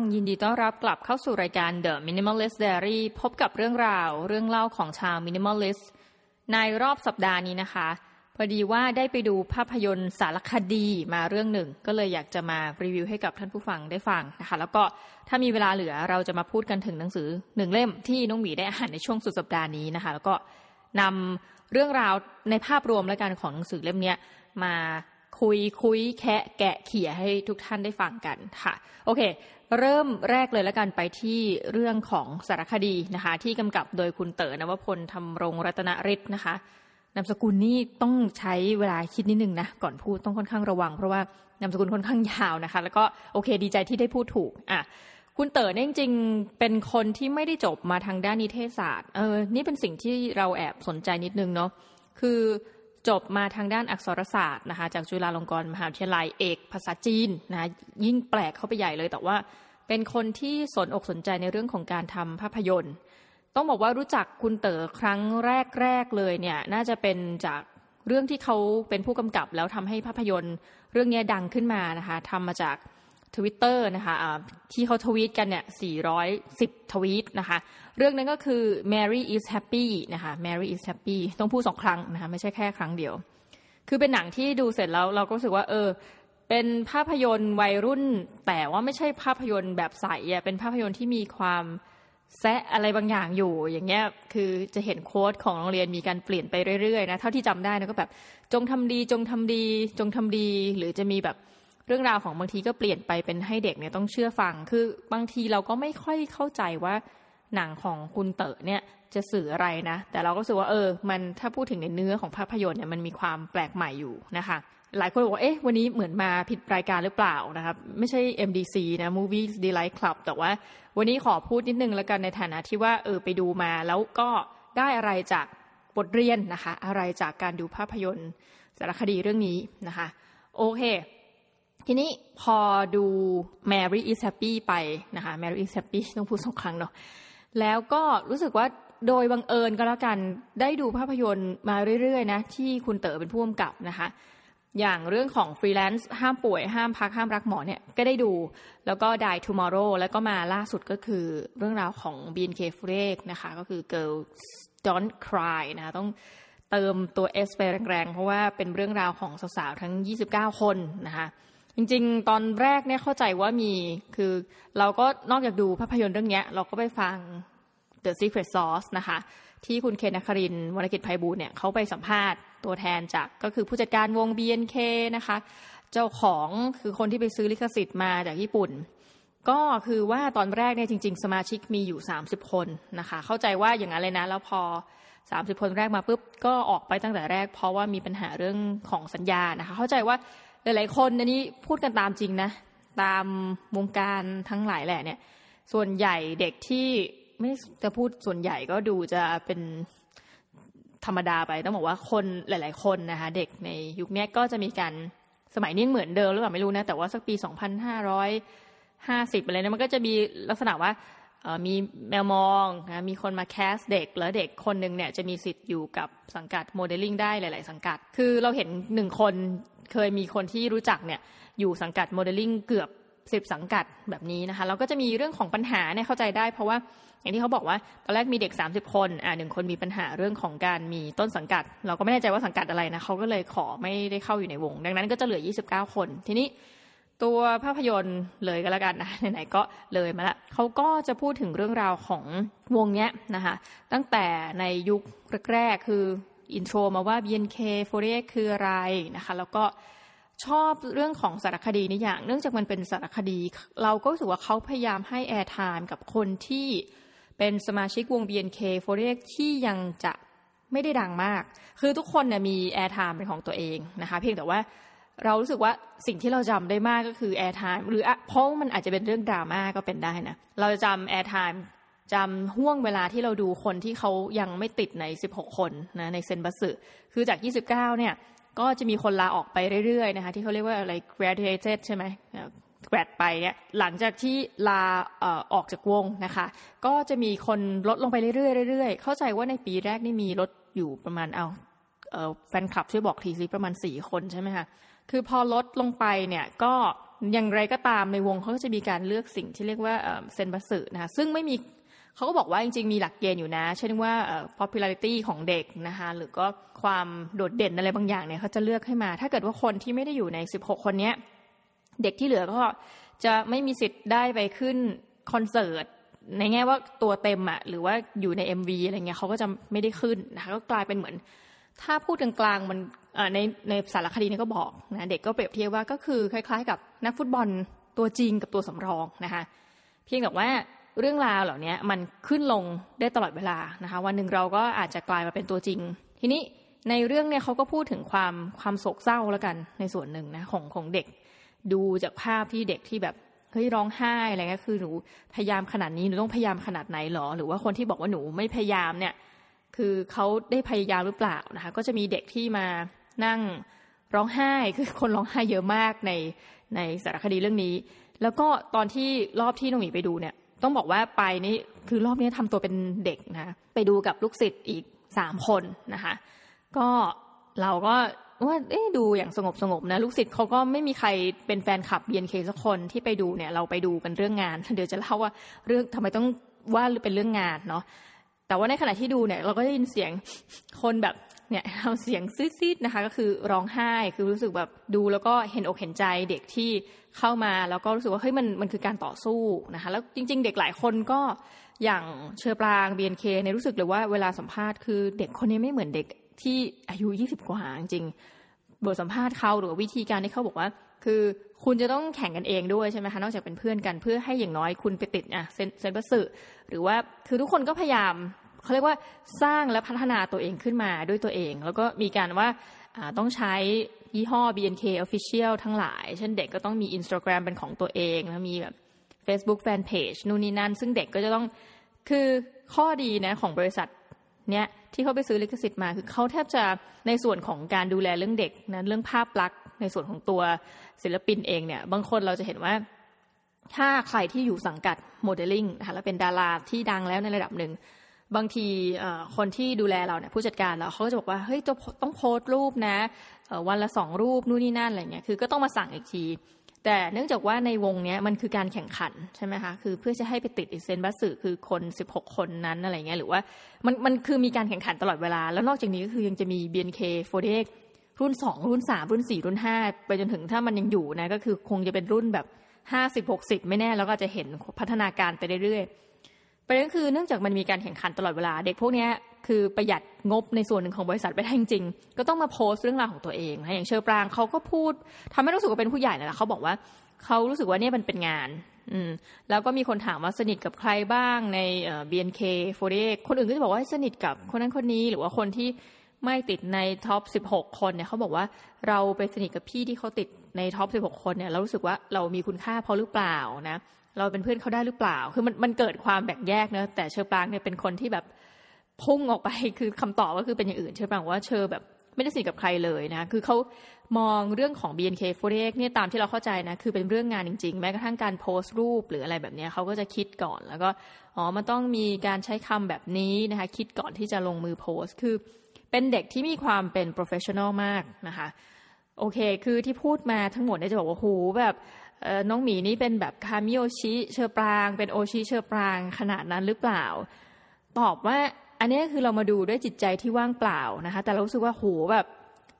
ังยินดีต้อนรับกลับเข้าสู่รายการ The Minimalist Diary พบกับเรื่องราว เรื่องเล่าของชาว Minimalist ในรอบสัปดาห์นี้นะคะ พอดีว่าได้ไปดูภาพยนตร์สารคดีมาเรื่องหนึ่ง ก็เลยอยากจะมารีวิวให้กับท่านผู้ฟังได้ฟังนะคะ แล้วก็ถ้ามีเวลาเหลือเราจะมาพูดกันถึงหนังสือหนึ่งเล่มที่น้องหมีได้อ่านในช่วงสุดสัปดาห์นี้นะคะ แล้วก็นำเรื่องราวในภาพรวมและการของหนังสือเล่มนี้มา คุยคุยแคะแกะเขี่ยให้ทุกท่านได้ฟังกันค่ะ โอเค เริ่มแรกเลยแล้วกันไปที่เรื่องของสารคดีนะคะ ที่กำกับโดยคุณเต๋อนวพลธรรมรงรัตนฤทธิ์นะคะนามสกุลนี่ต้องใช้เวลาคิดนิดนึงนะก่อนพูดต้องค่อนข้างระวัง เพราะว่านามสกุลค่อนข้างยาวนะคะ แล้วก็โอเคดีใจที่ได้พูดถูกอะคุณเต๋อเนี่ยจริงๆเป็นคนที่ไม่ได้จบมาทางด้านนิเทศศาสตร์เออนี่เป็นสิ่งที่เราแอบสนใจนิดนึงเนาะคือ จบมาทางด้านอักษรศาสตร์นะคะจากจุฬาลงกรณ์มหาวิทยาลัยเอกภาษาจีนนะยิ่งแปลกเข้าไปใหญ่เลย แต่ว่าเป็นคนที่สนอกสนใจในเรื่องของการทำภาพยนตร์ ต้องบอกว่ารู้จักคุณเต๋อครั้งแรกๆเลยเนี่ยน่าจะเป็นจากเรื่องที่เขาเป็นผู้กำกับแล้วทำให้ภาพยนตร์ เรื่องนี้ดังขึ้นมานะคะทำมาจาก ทวิตเตอร์นะคะที่เขาทวีตกันเนี่ย 410 ทวีตนะคะ เรื่องนั้นก็คือ Mary is happy นะคะ Mary is happy ต้องพูดสองครั้งนะคะ ไม่ใช่แค่ครั้งเดียว คือเป็นหนังที่ดูเสร็จแล้วเราก็รู้สึกว่า เออ เป็นภาพยนตร์วัยรุ่น แต่ว่าไม่ใช่ภาพยนตร์แบบใสอะเป็นภาพยนตร์ที่มีความแซะอะไรบางอย่างอยู่อย่างเงี้ยคือจะเห็นโค้ดของโรงเรียนมีการเปลี่ยนไปเรื่อยๆนะเท่าที่จำได้นะก็แบบจงทำดีจงทำดี จงทำดี หรือจะมีแบบ เรื่องราวของบางทีก็เปลี่ยนไปเป็นให้เด็กเนี่ยต้องเชื่อฟัง คือบางทีเราก็ไม่ค่อยเข้าใจว่าหนังของคุณเต๋อเนี่ยจะสื่ออะไรนะ แต่เราก็รู้สึกว่าเออ มันถ้าพูดถึงในเนื้อของภาพยนตร์เนี่ยมันมีความแปลกใหม่อยู่นะคะ หลายคนบอกว่าเอ๊ะวันนี้เหมือนมาผิดรายการหรือเปล่านะครับ ไม่ใช่ MDC นะ Movies Delight Club แต่ว่าวันนี้ขอพูดนิดนึงแล้วกันในฐานะที่ว่าเออไปดูมาแล้วก็ได้อะไรจากบทเรียนนะคะ อะไรจากการดูภาพยนตร์สารคดีเรื่องนี้นะคะ โอเค ทีนี้พอดู Mary is happy ไปนะคะ Mary is happy ต้องพูดสองครั้งเนาะแล้วก็รู้สึกว่าโดยบังเอิญก็แล้วกันได้ดูภาพยนตร์มาเรื่อยๆนะที่คุณเต๋อเป็นผู้กำกับนะคะ อย่างเรื่องของฟรีแลนซ์ห้ามป่วยห้ามพักห้ามรักหมอเนี่ยก็ได้ดู แล้วก็ Die Tomorrow แล้วก็มาล่าสุดก็คือเรื่องราวของ BNK f r e k นะคะ ก็คือ Girl Don't Cry นะคะต้องเติมตัว S ไปแรงๆ เพราะว่าเป็นเรื่องราวของสาวๆ ทั้ง 29 คนนะคะ จริงๆ ตอนแรกเนี่ยเข้าใจว่ามีคือเราก็นอกจากดูภาพยนตร์เรื่องนี้เราก็ไปฟัง The Secret Sauce นะคะ ที่คุณเคนครินวรกิจไพบูลเนี่ยเขาไปสัมภาษณ์ตัวแทนจากก็คือผู้จัดการวง BNK นะคะ เจ้าของคือคนที่ไปซื้อลิขสิทธิ์มาจากญี่ปุ่น ก็คือว่าตอนแรกเนี่ยจริง ๆ สมาชิกมีอยู่ 30 คนนะคะ เข้าใจว่าอย่างนั้นเลยนะ แล้วพอ 30 คนแรกมาปุ๊บก็ออกไปตั้งแต่แรก เพราะว่ามีปัญหาเรื่องของสัญญานะคะ เข้าใจว่า หลายๆคนอันนี้พูดกันตามจริงนะ ตามวงการทั้งหลายแหละเนี่ย ส่วนใหญ่เด็กที่ไม่จะพูดส่วนใหญ่ก็ดูจะเป็นธรรมดาไปต้องบอกว่าคนหลาย ๆ คนนะคะ เด็กในยุคนี้ก็จะมีการสมัยนี้เหมือนเดิมหรือเปล่าไม่รู้นะ แต่ว่าสักปี 2550 อะไรเนี่ยมันก็จะมีลักษณะว่า มีแมวมองนะมีคนมา cast เด็ก แล้วเด็กคนหนึ่งเนี่ยจะมีสิทธิ์อยู่กับสังกัดโมเดลลิ่งได้หลาย ๆ สังกัด คือเราเห็นหนึ่งคนเคยมีคนที่รู้จักเนี่ยอยู่สังกัดโมเดลลิ่งเกือบสิบสังกัดแบบนี้นะคะเราก็จะมีเรื่องของปัญหาเนี่ยเข้าใจได้ เพราะว่าอย่างที่เขาบอกว่าตอนแรกมีเด็ก 30 คนอ่าหนึ่งคนมีปัญหาเรื่องของการมีต้นสังกัด เราก็ไม่แน่ใจว่าสังกัดอะไรนะเขาก็เลยขอไม่ได้เข้าอยู่ในวง ดังนั้นก็จะเหลือ 29 คนทีนี้ ตัวภาพยนตร์เลยก็แล้วกันนะไหนๆก็เลยมาละเขาก็จะพูดถึงเรื่องราวของวงเนี้ยนะคะตั้งแต่ในยุคแรกๆคือ intro มาว่า BNK48 คืออะไรนะคะแล้วก็ชอบเรื่องของสารคดีนี่อย่าง เนื่องจากมันเป็นสารคดี เราก็รู้สึกว่าเขาพยายามให้ airtime กับคนที่เป็นสมาชิกวง BNK48 ที่ยังจะไม่ได้ดังมาก คือทุกคนเนี่ยมี airtime เป็นของตัวเองนะคะเพียงแต่ว่า เรารู้สึกว่าสิ่งที่เราจำได้มากก็คือ airtime หรือเพราะมันอาจจะเป็นเรื่องดราม่าก็เป็นได้นะ เราจะจำ airtime จำห้วงเวลาที่เราดูคนที่เขายังไม่ติดใน 16 คนนะในเซ็มบัตสึคือจาก 29 เนี่ย ก็จะมีคนลาออกไปเรื่อยๆนะคะที่เขาเรียกว่าอะไร graduated ใช่ไหม grad ไปเนี่ยหลังจากที่ลาออกจากวงนะคะ ก็จะมีคนลดลงไปเรื่อยๆเรื่อยๆ เข้าใจว่าในปีแรกนี่มีลดอยู่ประมาณเอาแฟนคลับช่วยบอกทีซิประมาณสี่คนใช่ไหมคะ คือพอลดลงไปเนี่ยก็อย่างไรก็ตามในวงเขาก็จะมีการเลือกสิ่งที่เรียกว่าเซนบัสสึนะคะซึ่งไม่มีเขาก็บอกว่าจริงๆมีหลักเกณฑ์อยู่นะ เช่นว่า popularity ของเด็กนะคะหรือก็ความโดดเด่นอะไรบางอย่างเนี่ยเขาจะเลือกให้มา ถ้าเกิดว่าคนที่ไม่ได้อยู่ใน 16 คนนี้เด็กที่เหลือก็จะไม่มีสิทธิ์ได้ไปขึ้นคอนเสิร์ตในแง่ว่าตัวเต็มอะหรือว่าอยู่ใน MV อะไรเงี้ยเขาก็จะไม่ได้ขึ้นนะคะก็กลายเป็นเหมือน ถ้าพูดกลางๆมันในในสารคดีนี้ก็บอกนะเด็กก็เปรียบเทียบว่าก็คือคล้าย ๆ กับนักฟุตบอลตัวจริงกับตัวสำรองนะคะเพียงแต่ว่าเรื่องราวเหล่านี้มันขึ้นลงได้ตลอดเวลานะคะวันหนึ่งเราก็อาจจะกลายมาเป็นตัวจริง ทีนี้ในเรื่องเนี่ยเขาก็พูดถึงความความโศกเศร้าแล้วกันในส่วนหนึ่งนะของของเด็ก ดูจากภาพที่เด็กที่แบบเฮ้ยร้องไห้อะไรเงี้ยคือหนูพยายามขนาดนี้หนูต้องพยายามขนาดไหนหรอ หรือว่าคนที่บอกว่าหนูไม่พยายามเนี่ย คือเขาได้พยายามหรือเปล่านะคะก็จะมีเด็กที่มานั่งร้องไห้คือคนร้องไห้เยอะมากในในสารคดีเรื่องนี้ แล้วก็ตอนที่รอบที่น้องหมีไปดูเนี่ย ต้องบอกว่าไปนี่คือรอบนี้ทำตัวเป็นเด็กนะไปดูกับลูกศิษย์อีกสามคนนะคะก็เราก็ว่าเอ๊ดูอย่างสงบสงบนะลูกศิษย์เขาก็ไม่มีใครเป็นแฟนคลับ BNK สักคนที่ไปดูเนี่ยเราไปดูกันเรื่องงาน เดี๋ยวจะเล่าว่าเรื่องทำไมต้องว่าเป็นเรื่องงานเนาะ แต่ว่าในขณะที่ดูเนี่ยเราก็ได้ยินเสียงคนแบบเนี่ยทำเสียงซีดๆนะคะ ก็คือร้องไห้คือรู้สึกแบบดูแล้วก็เห็นอกเห็นใจเด็กที่เข้ามาแล้วก็รู้สึกว่าเฮ้ยมันมันคือการต่อสู้นะคะ แล้วจริง ๆ เด็กหลายคนก็อย่างเชอปราง BNK ในรู้สึกเลยว่าเวลาสัมภาษณ์คือเด็กคนนี้ไม่เหมือนเด็กที่อายุ 20 กว่าจริง บทสัมภาษณ์เขาหรือวิธีการที่เขาบอกว่า คือคุณจะต้องแข่งกันเองด้วยใช่ไหมคะนอกจากเป็นเพื่อนกันเพื่อให้อย่างน้อยคุณไปติดอะเซนเซนบัสสึหรือว่าคือทุกคนก็พยายามเขาเรียกว่าสร้างและพัฒนาตัวเองขึ้นมาด้วยตัวเอง แล้วก็มีการว่าต้องใช้ยี่ห้อ BNK Official ทั้งหลาย เช่นเด็กก็ต้องมี Instagram เป็นของตัวเองแล้วมีแบบ Facebook Fanpage นู่นนี่นั่น ซึ่งเด็กก็จะต้องคือข้อดีนะของบริษัทเนี้ย ที่เขาไปซื้อลิขสิทธิ์มา คือเขาแทบจะในส่วนของการดูแลเรื่องเด็กนะเรื่องภาพลักษณ์ในส่วนของตัวศิลปินเองเนี่ย บางคนเราจะเห็นว่า ถ้าใครที่อยู่สังกัดโมเดลลิ่งนะคะแล้วเป็นดาราที่ดังแล้วในระดับหนึ่งบางทีคนที่ดูแลเราเนี่ยผู้จัดการเราเขาก็จะบอกว่าเฮ้ยต้องโพสต์รูปนะวันละสองรูปนู่นนี่นั่นอะไรเงี้ยคือก็ต้องมาสั่งอีกที แต่เนื่องจากว่าในวงเนี้ยมันคือการแข่งขันใช่ไหมคะคือเพื่อจะให้ไปติดอีเซนบัสสึคือคน 16 คนนั้นอะไรเงี้ยหรือว่ามันมันคือมีการแข่งขันตลอดเวลา แล้วนอกจากนี้ก็คือยังจะมี BNK 4รุ่น 2 รุ่น 3 รุ่น 4 รุ่น 5 ไปจนถึงถ้ามันยังอยู่นะก็คือคงจะเป็นรุ่นแบบ 50 60 ไม่แน่แล้วก็จะเห็นพัฒนาการไปเรื่อยๆประเด็นคือเนื่องจากมันมีการแข่งขันตลอดเวลา เด็กพวกนี้ คือประหยัดงบในส่วนหนึ่งของบริษัทไปได้จริงๆก็ต้องมาโพสต์เรื่องราวของตัวเองนะอย่างเชอปรางเขาก็พูดทำให้รู้สึกว่าเป็นผู้ใหญ่แล้วเขาบอกว่าเขารู้สึกว่าเนี่ยมันเป็นงาน อืม แล้วก็มีคนถามว่าสนิทกับใครบ้างในเอ่อ BNK 48 คนอื่นก็จะบอกว่าสนิทกับคนนั้นคนนี้หรือว่าคนที่ไม่ติดใน top 16 คนเนี่ยเขาบอกว่าเราไปสนิทกับพี่ที่เขาติดใน top 16 คนเนี่ยเรารู้สึกว่าเรามีคุณค่าพอหรือเปล่านะ เราเป็นเพื่อนเขาได้หรือเปล่า คือมันมันเกิดความแบ่งแยกเนอะแต่เฌอปรางเนี่ยเป็นคนที่แบบ พุ่งออกไปคือคำตอบก็คือเป็นอย่างอื่นเฌอปรางว่าเธอแบบไม่ได้สนิทกับใครเลยนะ คือเขามองเรื่องของ BNK48 เนี่ยตามที่เราเข้าใจนะ คือเป็นเรื่องงานจริง ๆ แม้กระทั่งการโพสต์รูปหรืออะไรแบบนี้เขาก็จะคิดก่อนแล้วก็ อ๋อ มันต้องมีการใช้คำแบบนี้นะคะ คิดก่อนที่จะลงมือโพสต์ คือเป็นเด็กที่มีความเป็น professional มากนะคะ โอเค คือที่พูดมาทั้งหมดเนี่ยจะบอกว่าโหแบบน้องหมีนี่เป็นแบบคามิโอชิเชอร์ปราง เป็นโอชิเชอร์ปรางขนาดนั้นหรือเปล่า ตอบว่า อันนี้คือเรามาดูด้วยจิตใจที่ว่างเปล่านะคะ แต่เรารู้สึกว่าโหแบบ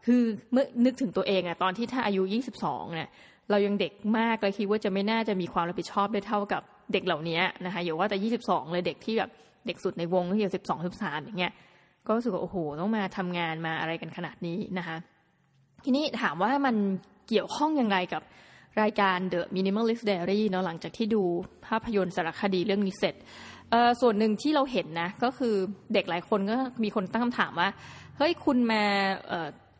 คือเมื่อนึกถึงตัวเองอะตอนที่ถ้าอายุ 22เนี่ยเรายังเด็กมากเลยคิดว่าจะไม่น่าจะมีความรับผิดชอบได้เท่ากับเด็กเหล่านี้นะคะอย่าว่าแต่ 22 เลยเด็กที่แบบเด็กสุดในวงก็คือ12 13อย่างเงี้ยก็รู้สึกว่าโอ้โหต้องมาทำงานมาอะไรกันขนาดนี้นะคะทีนี้ถามว่ามันเกี่ยวข้องยังไงกับรายการ The Minimalist Diary เนาะหลังจากที่ดูภาพยนตร์สารคดีเรื่องนี้เสร็จ ส่วนหนึ่งที่เราเห็นนะ ก็คือเด็กหลายคนก็มีคนตั้งคำถามว่า เฮ้ยคุณมาอ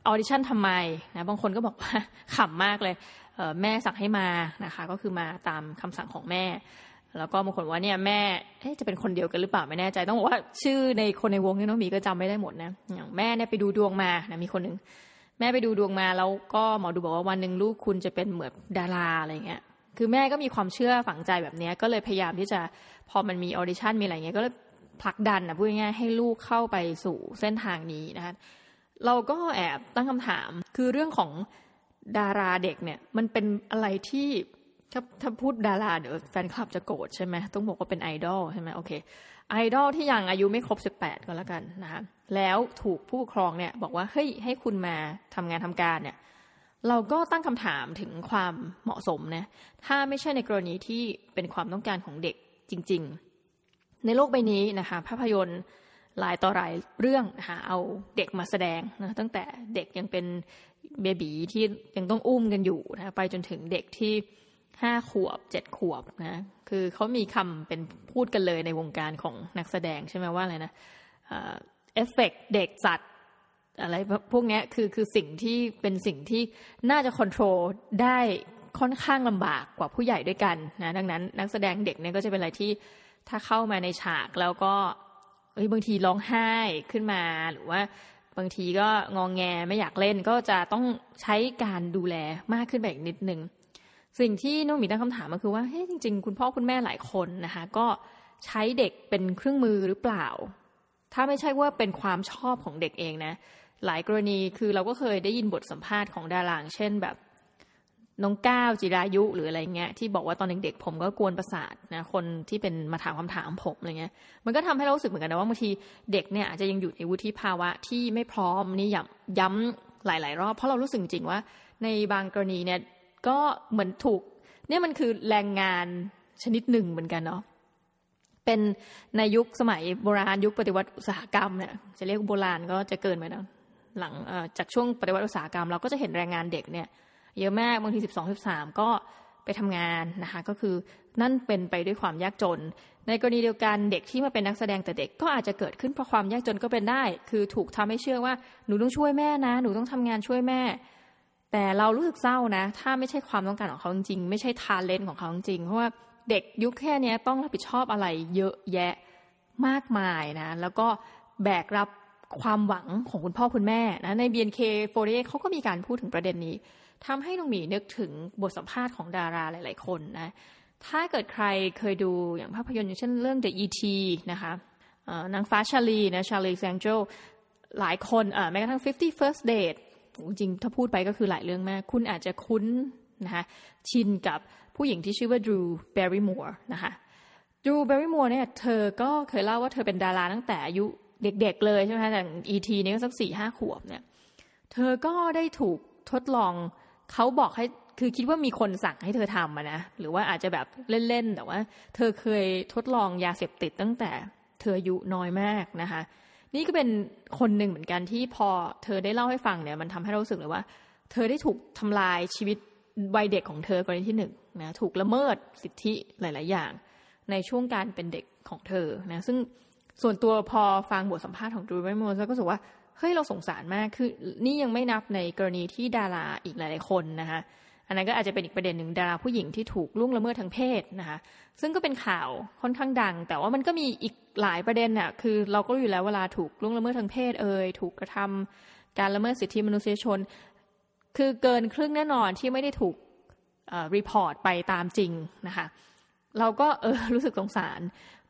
อดิชั่นทำไมนะบางคนก็บอกว่าขำมากเลยแม่สั่งให้มานะคะ ก็คือมาตามคำสั่งของแม่ แล้วก็บางคนว่าเนี่ยแม่จะเป็นคนเดียวกันหรือเปล่าไม่แน่ใจ ต้องบอกว่าชื่อในคนในวงนี่น้องมีก็จำไม่ได้หมดนะอย่างแม่เนี่ยไปดูดวงมานะมีคนหนึ่งแม่ไปดูดวงมาแล้วก็หมอดูบอกว่าวันหนึ่งลูกคุณจะเป็นเหมือนดาราอะไรเงี้ยคือแม่ก็มีความเชื่อฝังใจแบบนี้ก็เลยพยายามที่จะ พอมันมีออดิชั่นมีอะไรเงี้ยก็เลยผลักดันนะพูดง่ายๆให้ลูกเข้าไปสู่เส้นทางนี้นะคะเราก็แอบตั้งคำถามคือเรื่องของดาราเด็กเนี่ย มันเป็นอะไรที่ถ้าถ้าพูดดาราเดี๋ยวแฟนคลับจะโกรธใช่ไหมต้องบอกว่าเป็นไอดอลใช่ไหมโอเคไอดอลที่ยังอายุไม่ครบสิบแปดก็แล้วกันนะคะแล้วถูกผู้ปกครองเนี่ย บอกว่าเฮ้ยให้คุณมาทำงานทำการเนี่ย เราก็ตั้งคำถามถึงความเหมาะสมนะถ้าไม่ใช่ในกรณีที่เป็นความต้องการของเด็ก จริง ๆ ในโลกใบนี้นะคะภาพยนตร์หลายต่อหลายเรื่องนะคะเอาเด็กมาแสดงนะตั้งแต่เด็กยังเป็นเบบีที่ยังต้องอุ้มกันอยู่นะไปจนถึงเด็กที่ห้าขวบเจ็ดขวบนะคือเขามีคำเป็นพูดกันเลยในวงการของนักแสดงใช่ไหมว่าอะไรนะเอฟเฟกเด็กสัตว์อะไรพวกนี้คือคือสิ่งที่เป็นสิ่งที่น่าจะควบคุมได้ ค่อนข้างลำบากกว่าผู้ใหญ่ด้วยกันนะดังนั้นนักแสดงเด็กเนี่ยก็จะเป็นอะไรที่ถ้าเข้ามาในฉากแล้วก็เอ้ยบางทีร้องไห้ขึ้นมาหรือว่าบางทีก็งองแงไม่อยากเล่นก็จะต้องใช้การดูแลมากขึ้นไปอีกนิดนึงสิ่งที่น้องมีตั้งคำถามก็คือว่าเฮ้ยจริง ๆ คุณพ่อคุณแม่หลายคนนะคะก็ใช้เด็กเป็นเครื่องมือหรือเปล่า ถ้าไม่ใช่ว่าเป็นความชอบของเด็กเองนะ หลายกรณีคือเราก็เคยได้ยินบทสัมภาษณ์ของดาราเช่นแบบ น้องก้าวจิรายุหรืออะไรเงี้ยที่บอกว่าตอนเด็กๆผมก็กวนประสาทนะคนที่เป็นมาถามคำถามผมอะไรเงี้ย มันก็ทำให้เรารู้สึกเหมือนกันนะว่าบางทีเด็กเนี่ยอาจจะยังอยู่ในวุฒิภาวะที่ไม่พร้อมนี่ย้ำย้ำหลาย ๆ รอบเพราะเรารู้สึกจริงว่า ในบางกรณีเนี่ยก็เหมือนถูกเนี่ยมันคือแรงงานชนิดหนึ่งเหมือนกันเนาะเป็นในยุคสมัยโบราณยุคปฏิวัติอุตสาหกรรมเนี่ยจะเรียกโบราณก็จะเกินไปนะหลังจากช่วงปฏิวัติอุตสาหกรรม เราก็จะเห็นแรงงานเด็กเนี่ย เยอะมากบางทีสิบสองสิบสามก็ไปทำงานนะคะก็คือนั่นเป็นไปด้วยความยากจน ในกรณีเดียวกันเด็กที่มาเป็นนักแสดงแต่เด็กก็อาจจะเกิดขึ้นเพราะความยากจนก็เป็นได้ คือถูกทำให้เชื่อว่าหนูต้องช่วยแม่นะหนูต้องทำงานช่วยแม่ แต่เรารู้สึกเศร้านะ ถ้าไม่ใช่ความต้องการของเขาจริงๆไม่ใช่ทาเลนต์ของเขาจริงเพราะว่าเด็กยุคแค่นี้ต้องรับผิดชอบอะไรเยอะแยะมากมายนะ แล้วก็แบกรับความหวังของคุณพ่อคุณแม่นะใน BNK48 เขาก็มีการพูดถึงประเด็นนี้ ทำให้ลุงหมีนึกถึงบทสัมภาษณ์ของดาราหลาย ๆ คนนะ ถ้าเกิดใครเคยดูอย่างภาพยนตร์อย่างเช่นเรื่อง The E.T. นะคะนางฟ้าชาลีนะชาลีแซงโจหลายคนแม้กระทั่ง 50 First Date จริงถ้าพูดไปก็คือหลายเรื่องมาก คุณอาจจะคุ้นนะคะชินกับผู้หญิงที่ชื่อว่า Drew Barrymore นะคะ Drew Barrymore เนี่ยเธอก็เคยเล่าว่าเธอเป็นดาราตั้งแต่อายุเด็กๆเลยใช่ไหมคะแต่ E.T. นี่ก็สักสี่ห้าขวบเนี่ย เธอก็ได้ถูกทดลอง เขาบอกให้คือคิดว่ามีคนสั่งให้เธอทำนะหรือว่าอาจจะแบบเล่นๆแต่ว่า เธอเคยทดลองยาเสพติดตั้งแต่เธออายุน้อยมากนะคะ นี่ก็เป็นคนหนึ่งเหมือนกันที่พอเธอได้เล่าให้ฟังเนี่ยมันทำให้เราสึกเลยว่า เธอได้ถูกทำลายชีวิตวัยเด็กของเธอกรณีที่หนึ่งนะถูกละเมิดสิทธิหลาย ๆ อย่าง ในช่วงการเป็นเด็กของเธอนะซึ่งส่วนตัวพอฟังบทสัมภาษณ์ของดูไบโมก็รู้สึกว่า เฮ้ยเราสงสารมากคือนี่ยังไม่นับในกรณีที่ดาราอีกหลายๆคนนะคะอันนั้นก็อาจจะเป็นอีกประเด็นหนึ่งดาราผู้หญิงที่ถูกล่วงละเมิดทางเพศนะคะซึ่งก็เป็นข่าวค่อนข้างดัง แต่ว่ามันก็มีอีกหลายประเด็นน่ะคือเราก็รู้อยู่แล้วเวลาถูกล่วงละเมิดทางเพศเอ่ยถูกกระทำการละเมิดสิทธิมนุษยชน คือเกินครึ่งแน่นอนที่ไม่ได้ถูกรีพอร์ตไปตามจริงนะคะเราก็เออรู้สึกสงสาร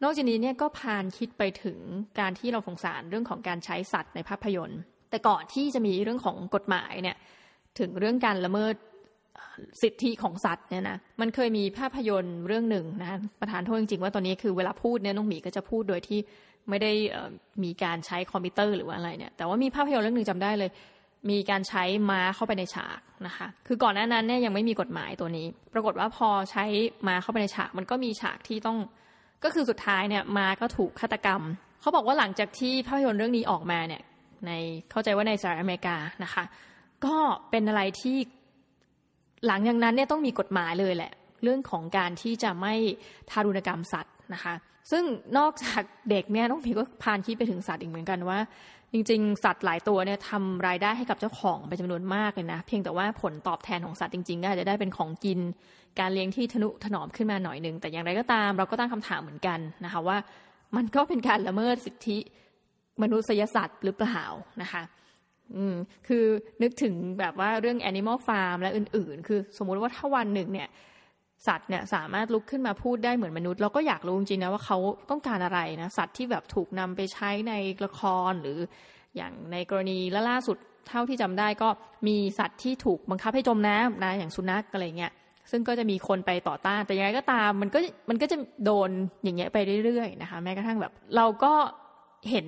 นอกจากนี้เนี่ยก็พานคิดไปถึงการที่เราสงสารเรื่องของการใช้สัตว์ในภาพยนตร์ แต่ก่อนที่จะมีเรื่องของกฎหมายเนี่ยถึงเรื่องการละเมิดสิทธิของสัตว์เนี่ยนะมันเคยมีภาพยนตร์เรื่องหนึ่งนะประธานโทษจริงๆว่าตอนนี้คือเวลาพูดเนี่ยน้องหมีก็จะพูดโดยที่ไม่ได้มีการใช้คอมพิวเตอร์หรือว่าอะไรเนี่ยแต่ว่ามีภาพยนตร์เรื่องหนึ่งจำได้เลย มีการใช้ม้าเข้าไปในฉากนะคะคือก่อนหน้านั้นเนี่ยยังไม่มีกฎหมายตัวนี้ ปรากฏว่าพอใช้ม้าเข้าไปในฉาก มันก็มีฉากที่ต้อง ก็คือสุดท้ายเนี่ยมาก็ถูกฆาตกรรม เขาบอกว่าหลังจากที่ภาพยนตร์เรื่องนี้ออกมาเนี่ยในเข้าใจว่าในสหรัฐอเมริกานะคะ ก็เป็นอะไรที่หลังจากนั้นเนี่ยต้องมีกฎหมายเลยแหละ เรื่องของการที่จะไม่ทารุณกรรมสัตว์นะคะ ซึ่งนอกจากเด็กเนี่ยต้องผีก็พานคิดไปถึงสัตว์อีกเหมือนกันว่า จริง ๆ สัตว์หลายตัวเนี่ยทำรายได้ให้กับเจ้าของเป็นจำนวนมากเลยนะ เพียงแต่ว่าผลตอบแทนของสัตว์จริงๆก็อาจจะได้เป็นของกิน การเลี้ยงที่ทนุถนอมขึ้นมาหน่อยหนึ่งแต่อย่างไรก็ตาม เราก็ตั้งคำถามเหมือนกันนะคะว่า มันก็เป็นการละเมิดสิทธิมนุษยสัตว์หรือเปล่านะคะอืมคือนึกถึงแบบว่าเรื่อง Animal Farm และอื่น ๆ คือสมมุติว่าถ้าวันหนึ่งเนี่ยสัตว์เนี่ยสามารถลุกขึ้นมาพูดได้เหมือนมนุษย์เราก็อยากรู้จริงๆนะว่าเขาต้องการอะไรนะสัตว์ที่แบบถูกนำไปใช้ในละครหรืออย่างในกรณีล่าสุดเท่าที่จำได้ก็มีสัตว์ที่ถูกบังคับให้จมน้ำนะอย่างสุนัขอะไรเงี้ย ซึ่งก็จะมีคนไปต่อต้านแต่ยังไงก็ตาม มันก็มันก็จะโดนอย่างเงี้ยไปเรื่อยๆนะคะ แม้กระทั่งแบบ เราก็เห็น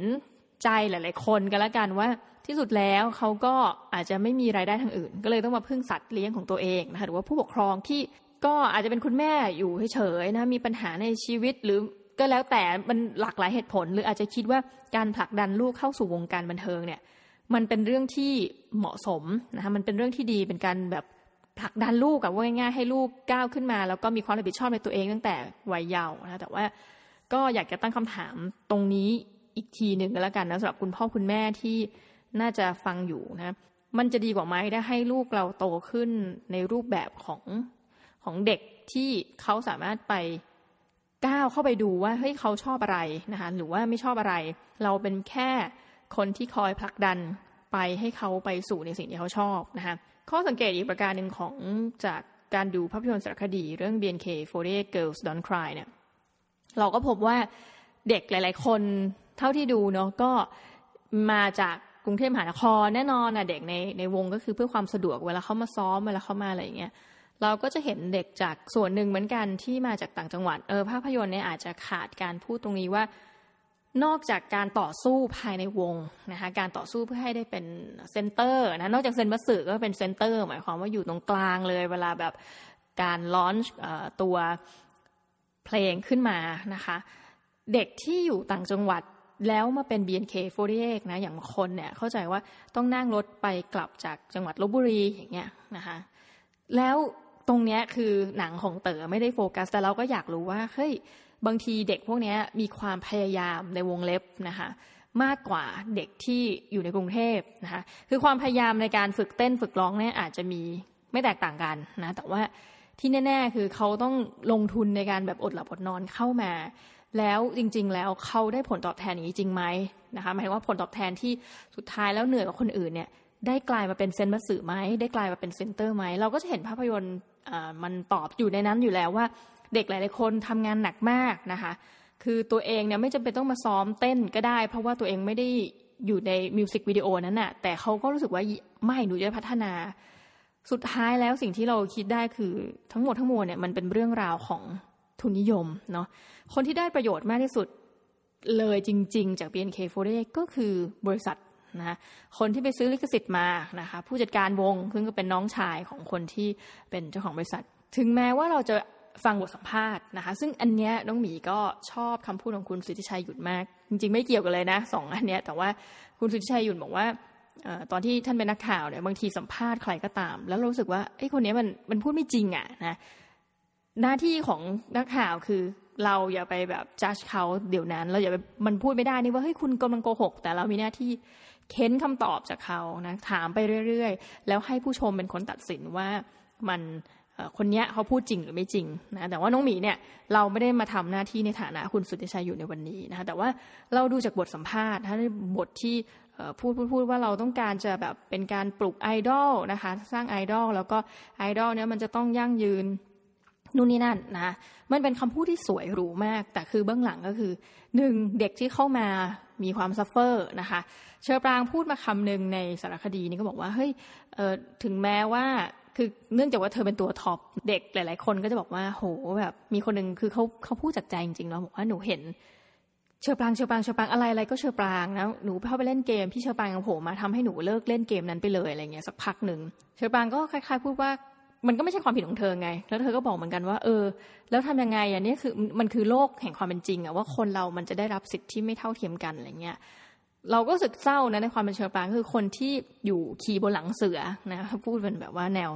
ใจหลาย ๆ คนกันละกันว่าที่สุดแล้วเขาก็อาจจะไม่มีรายได้ทางอื่น ก็เลยต้องมาพึ่งสัตว์เลี้ยงของตัวเองนะคะหรือว่าผู้ปกครองที่ก็อาจจะเป็นคุณแม่อยู่เฉยๆนะมีปัญหาในชีวิตหรือก็แล้วแต่มันหลากหลายเหตุผล หรืออาจจะคิดว่าการผลักดันลูกเข้าสู่วงการบันเทิงเนี่ย มันเป็นเรื่องที่เหมาะสมนะคะมันเป็นเรื่องที่ดีเป็นการแบบ ผลักดันลูกกับว่าง่ายๆให้ลูกก้าวขึ้นมา แล้วก็มีความรับผิดชอบในตัวเองตั้งแต่วัยเยาว์นะแต่ว่าก็อยากจะตั้งคำถามตรงนี้อีกทีหนึ่งก็แล้วกันนะสำหรับคุณพ่อคุณแม่ที่น่าจะฟังอยู่นะมันจะดีกว่าไหมถ้าให้ลูกเราโตขึ้นในรูปแบบของของเด็กที่เขาสามารถไปก้าวเข้าไปดูว่าเฮ้ยเขาชอบอะไรนะคะหรือว่าไม่ชอบอะไร เราเป็นแค่คนที่คอยผลักดันไปให้เขาไปสู่ในสิ่งที่เขาชอบนะคะ ข้อสังเกตอีกประการหนึ่งของจากการดูภาพยนตร์สารคดีเรื่อง BNK48 Girls Don't Cry เนี่ยเราก็พบว่าเด็กหลาย ๆ คนเท่าที่ดูเนาะก็มาจากกรุงเทพมหานครแน่นอนนะเด็กในในวงก็คือเพื่อความสะดวกเวลาเขามาซ้อมเวลาเขามาอะไรอย่างเงี้ยเราก็จะเห็นเด็กจากส่วนหนึ่งเหมือนกันที่มาจากต่างจังหวัดเออภาพยนตร์เนี่ยอาจจะขาดการพูดตรงนี้ว่า นอกจากการต่อสู้ภายในวงนะคะการต่อสู้เพื่อให้ได้เป็น center นะนอกจากเซ็มบัตสึก็เป็น center หมายความว่าอยู่ตรงกลางเลย เวลาแบบการ launch ตัวเพลงขึ้นมานะคะเด็กที่อยู่ต่างจังหวัดแล้วมาเป็น BNK48 นะอย่างคนเนี่ยเข้าใจว่าต้องนั่งรถไปกลับจากจังหวัดลพบุรีอย่างเงี้ยนะคะแล้วตรงเนี้ยคือหนังของเต๋อไม่ได้โฟกัส แต่เราก็อยากรู้ว่าเฮ้ย บางทีเด็กพวกนี้มีความพยายามในวงเล็บนะคะมากกว่าเด็กที่อยู่ในกรุงเทพนะคะคือความพยายามในการฝึกเต้นฝึกร้องเนี่ยอาจจะมีไม่แตกต่างกันนะแต่ว่าที่แน่ ๆ คือเขาต้องลงทุนในการแบบอดหลับอดนอนเข้ามา แล้วจริง ๆ แล้วเขาได้ผลตอบแทนอย่างนี้จริงไหมนะคะหมายว่าผลตอบแทนที่สุดท้ายแล้วเหนื่อยกว่าคนอื่นเนี่ยได้กลายมาเป็นเซนบัสสื่อไหมได้กลายมาเป็นเซนเตอร์ไหมเราก็จะเห็นภาพยนตร์มันตอบอยู่ในนั้นอยู่แล้วว่า เด็กหลาย ๆ คนทำงานหนักมากนะคะ คือตัวเองเนี่ยไม่จำเป็นต้องมาซ้อมเต้นก็ได้ เพราะว่าตัวเองไม่ได้อยู่ในมิวสิกวิดีโอนั้นน่ะ แต่เขาก็รู้สึกว่าไม่หนูจะพัฒนา สุดท้ายแล้วสิ่งที่เราคิดได้คือทั้งหมดทั้งมวลเนี่ยมันเป็นเรื่องราวของทุนนิยมเนาะ คนที่ได้ประโยชน์มากที่สุดเลยจริง ๆ จาก BNK48 ก็คือบริษัทนะคนที่ไปซื้อลิขสิทธิ์มานะคะผู้จัดการวงซึ่งก็เป็นน้องชายของคนที่เป็นเจ้าของบริษัท ถึงแม้ว่าเราจะ ฟังบทสัมภาษณ์นะคะ ซึ่งอันเนี้ยน้องหมีก็ชอบคำพูดของคุณสุทธิชัยหยุดมาก จริง ๆ ไม่เกี่ยวกันเลยนะสองอันเนี้ยแต่ว่าคุณสุทธิชัยหยุดบอกว่าตอนที่ท่านเป็นนักข่าวเนี่ยบางทีสัมภาษณ์ใครก็ตาม แล้วรู้สึกว่าไอ้คนนี้มันมันพูดไม่จริงอะนะหน้าที่ของนักข่าวคือเราอย่าไปแบบจัดเขาเดี๋ยวนั้น เราอย่าไปมันพูดไม่ได้นี่ว่าเฮ้ยคุณกำลังโกหก แต่เรามีหน้าที่เค้นคำตอบจากเขานะถามไปเรื่อย ๆ แล้วให้ผู้ชมเป็นคนตัดสินว่ามัน คนนี้เขาพูดจริงหรือไม่จริงนะแต่ว่าน้องหมีเนี่ยเราไม่ได้มาทำหน้าที่ในฐานะคุณสุทธิชัยอยู่ในวันนี้นะคะแต่ว่าเราดูจากบทสัมภาษณ์ถ้าบทที่พูดพูดพูดว่าเราต้องการจะแบบเป็นการปลุกไอดอลนะคะสร้างไอดอลแล้วก็ไอดอลเนี่ยมันจะต้องยั่งยืนนู่นนี่นั่นนะมันเป็นคำพูดที่สวยหรูมาก แต่คือเบื้องหลังก็คือหนึ่งเด็กที่เข้ามามีความ suffer นะคะ เฌอปรางพูดมาคำหนึ่งในสารคดีนี้ก็บอกว่าเฮ้ยถึงแม้ว่า คือเนื่องจากว่าเธอเป็นตัว top เด็กหลาย ๆ คนก็จะบอกว่าโหแบบมีคนหนึ่งคือเขาเขาพูดจากใจจริงๆแล้วบอกว่าหนูเห็นเฌอปรางเฌอปรางเฌอปรางอะไรอะไรก็เฌอปรางนะหนูเข้าไปเล่นเกมพี่เฌอปรางโผล่มาทำให้หนูเลิกเล่นเกมนั้นไปเลยอะไรเงี้ยสักพักหนึ่งเฌอปรางก็คล้ายๆพูดว่ามันก็ไม่ใช่ความผิดของเธอไง แล้วเธอก็บอกเหมือนกันว่า เออ แล้วทำยังไงอะนี่คือมันคือโลกแห่งความเป็นจริงอะว่าคนเรามันจะได้รับสิทธิ์ที่ไม่เท่าเทียมกันอะไรเงี้ย เราก็รู้สึกเศร้านะในความเป็นเชิงปางคือคนที่อยู่ขี่บนหลังเสือนะพูดเป็นแบบว่าแนว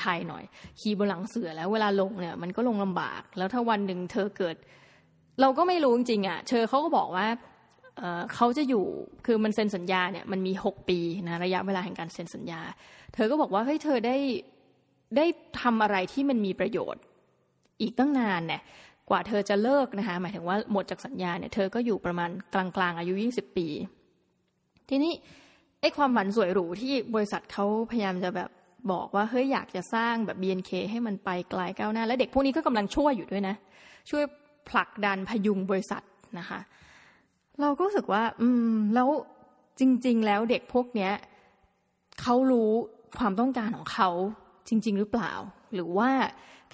ไทยๆหน่อย ขี่บนหลังเสือแล้วเวลาลงเนี่ยมันก็ลงลำบาก แล้วถ้าวันหนึ่งเธอเกิด เราก็ไม่รู้จริงๆอะ เชอเขาก็บอกว่าเขาจะอยู่คือมันเซ็นสัญญาเนี่ยมันมีหกปีนะระยะเวลาแห่งการเซ็นสัญญา เธอก็บอกว่าเฮ้ยเธอได้ได้ทำอะไรที่มันมีประโยชน์อีกตั้งนานเนี่ยกว่าเธอจะเลิกนะคะหมายถึงว่าหมดจากสัญญาเนี่ยเธอก็อยู่ประมาณกลางๆอายุ 20 ปี ทีนี้ไอ้ความหวันสวยหรูที่บริษัทเขาพยายามจะแบบบอกว่าเฮ้ยอยากจะสร้างแบบ BNK ให้มันไปไกลก้าวหน้า และเด็กพวกนี้ก็กำลังช่วยอยู่ด้วยนะ ช่วยผลักดันพยุงบริษัทนะคะ เราก็รู้สึกว่า อืม แล้วจริง ๆ แล้วเด็กพวกเนี้ยเขารู้ความต้องการของเขาจริง ๆ หรือเปล่า หรือว่า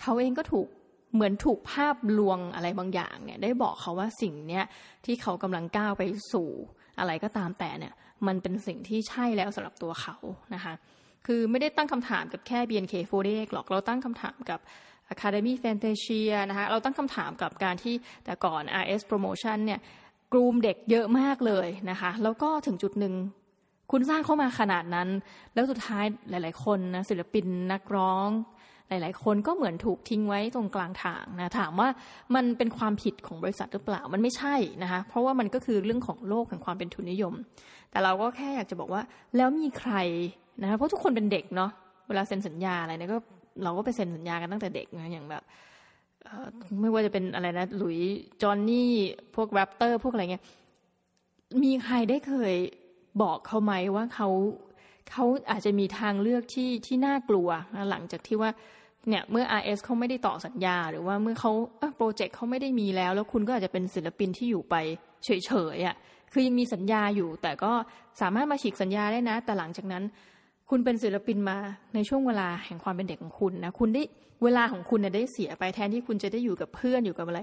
เขาเองก็ถูกเหมือนถูกภาพลวงอะไรบางอย่างเนี่ย ได้บอกเขาว่าสิ่งเนี้ยที่เขากำลังก้าวไปสู่ อะไรก็ตามแต่เนี่ยมันเป็นสิ่งที่ใช่แล้วสำหรับตัวเขานะคะคือไม่ได้ตั้งคำถามกับแค่ BNK48 หรอกเราตั้งคำถามกับ Academy Fantasia นะคะเราตั้งคำถามกับการที่แต่ก่อน RS Promotion เนี่ยกลุ่มเด็กเยอะมากเลยนะคะแล้วก็ถึงจุดหนึ่งคุณสร้างเข้ามาขนาดนั้น แล้วสุดท้ายหลาย ๆ คนนะศิลปินนักร้อง หลาย ๆ คนก็เหมือนถูกทิ้งไว้ตรงกลางทางนะถามว่ามันเป็นความผิดของบริษัทหรือเปล่ามันไม่ใช่นะคะเพราะว่ามันก็คือเรื่องของโลกแห่งความเป็นทุนนิยม แต่เราก็แค่อยากจะบอกว่าแล้วมีใครนะคะเพราะทุกคนเป็นเด็กเนาะเวลาเซ็นสัญญาอะไรเนี่ยก็เราก็ไปเซ็นสัญญากันตั้งแต่เด็กนะอย่างแบบไม่ว่าจะเป็นอะไรนะหลุยจอนนี่พวกแรปเตอร์พวกอะไรเงี้ยมีใครได้เคยบอกเขาไหมว่าเขา เขาอาจจะมีทางเลือกที่ที่น่ากลัวหลังจากที่ว่าเนี่ยเมื่อ RS เขาไม่ได้ต่อสัญญา หรือว่าเมื่อเขาโปรเจกต์เขาไม่ได้มีแล้ว แล้วคุณก็อาจจะเป็นศิลปินที่อยู่ไปเฉยๆอะ่ะคือยังมีสัญญาอยู่ แต่ก็สามารถมาฉีกสัญญาได้นะ แต่หลังจากนั้น คุณเป็นศิลปินมาในช่วงเวลาแห่งความเป็นเด็กของคุณนะคุณได้เวลาของคุณเนี่ยได้เสียไปแทนที่คุณจะได้อยู่กับเพื่อนอยู่กับอะไร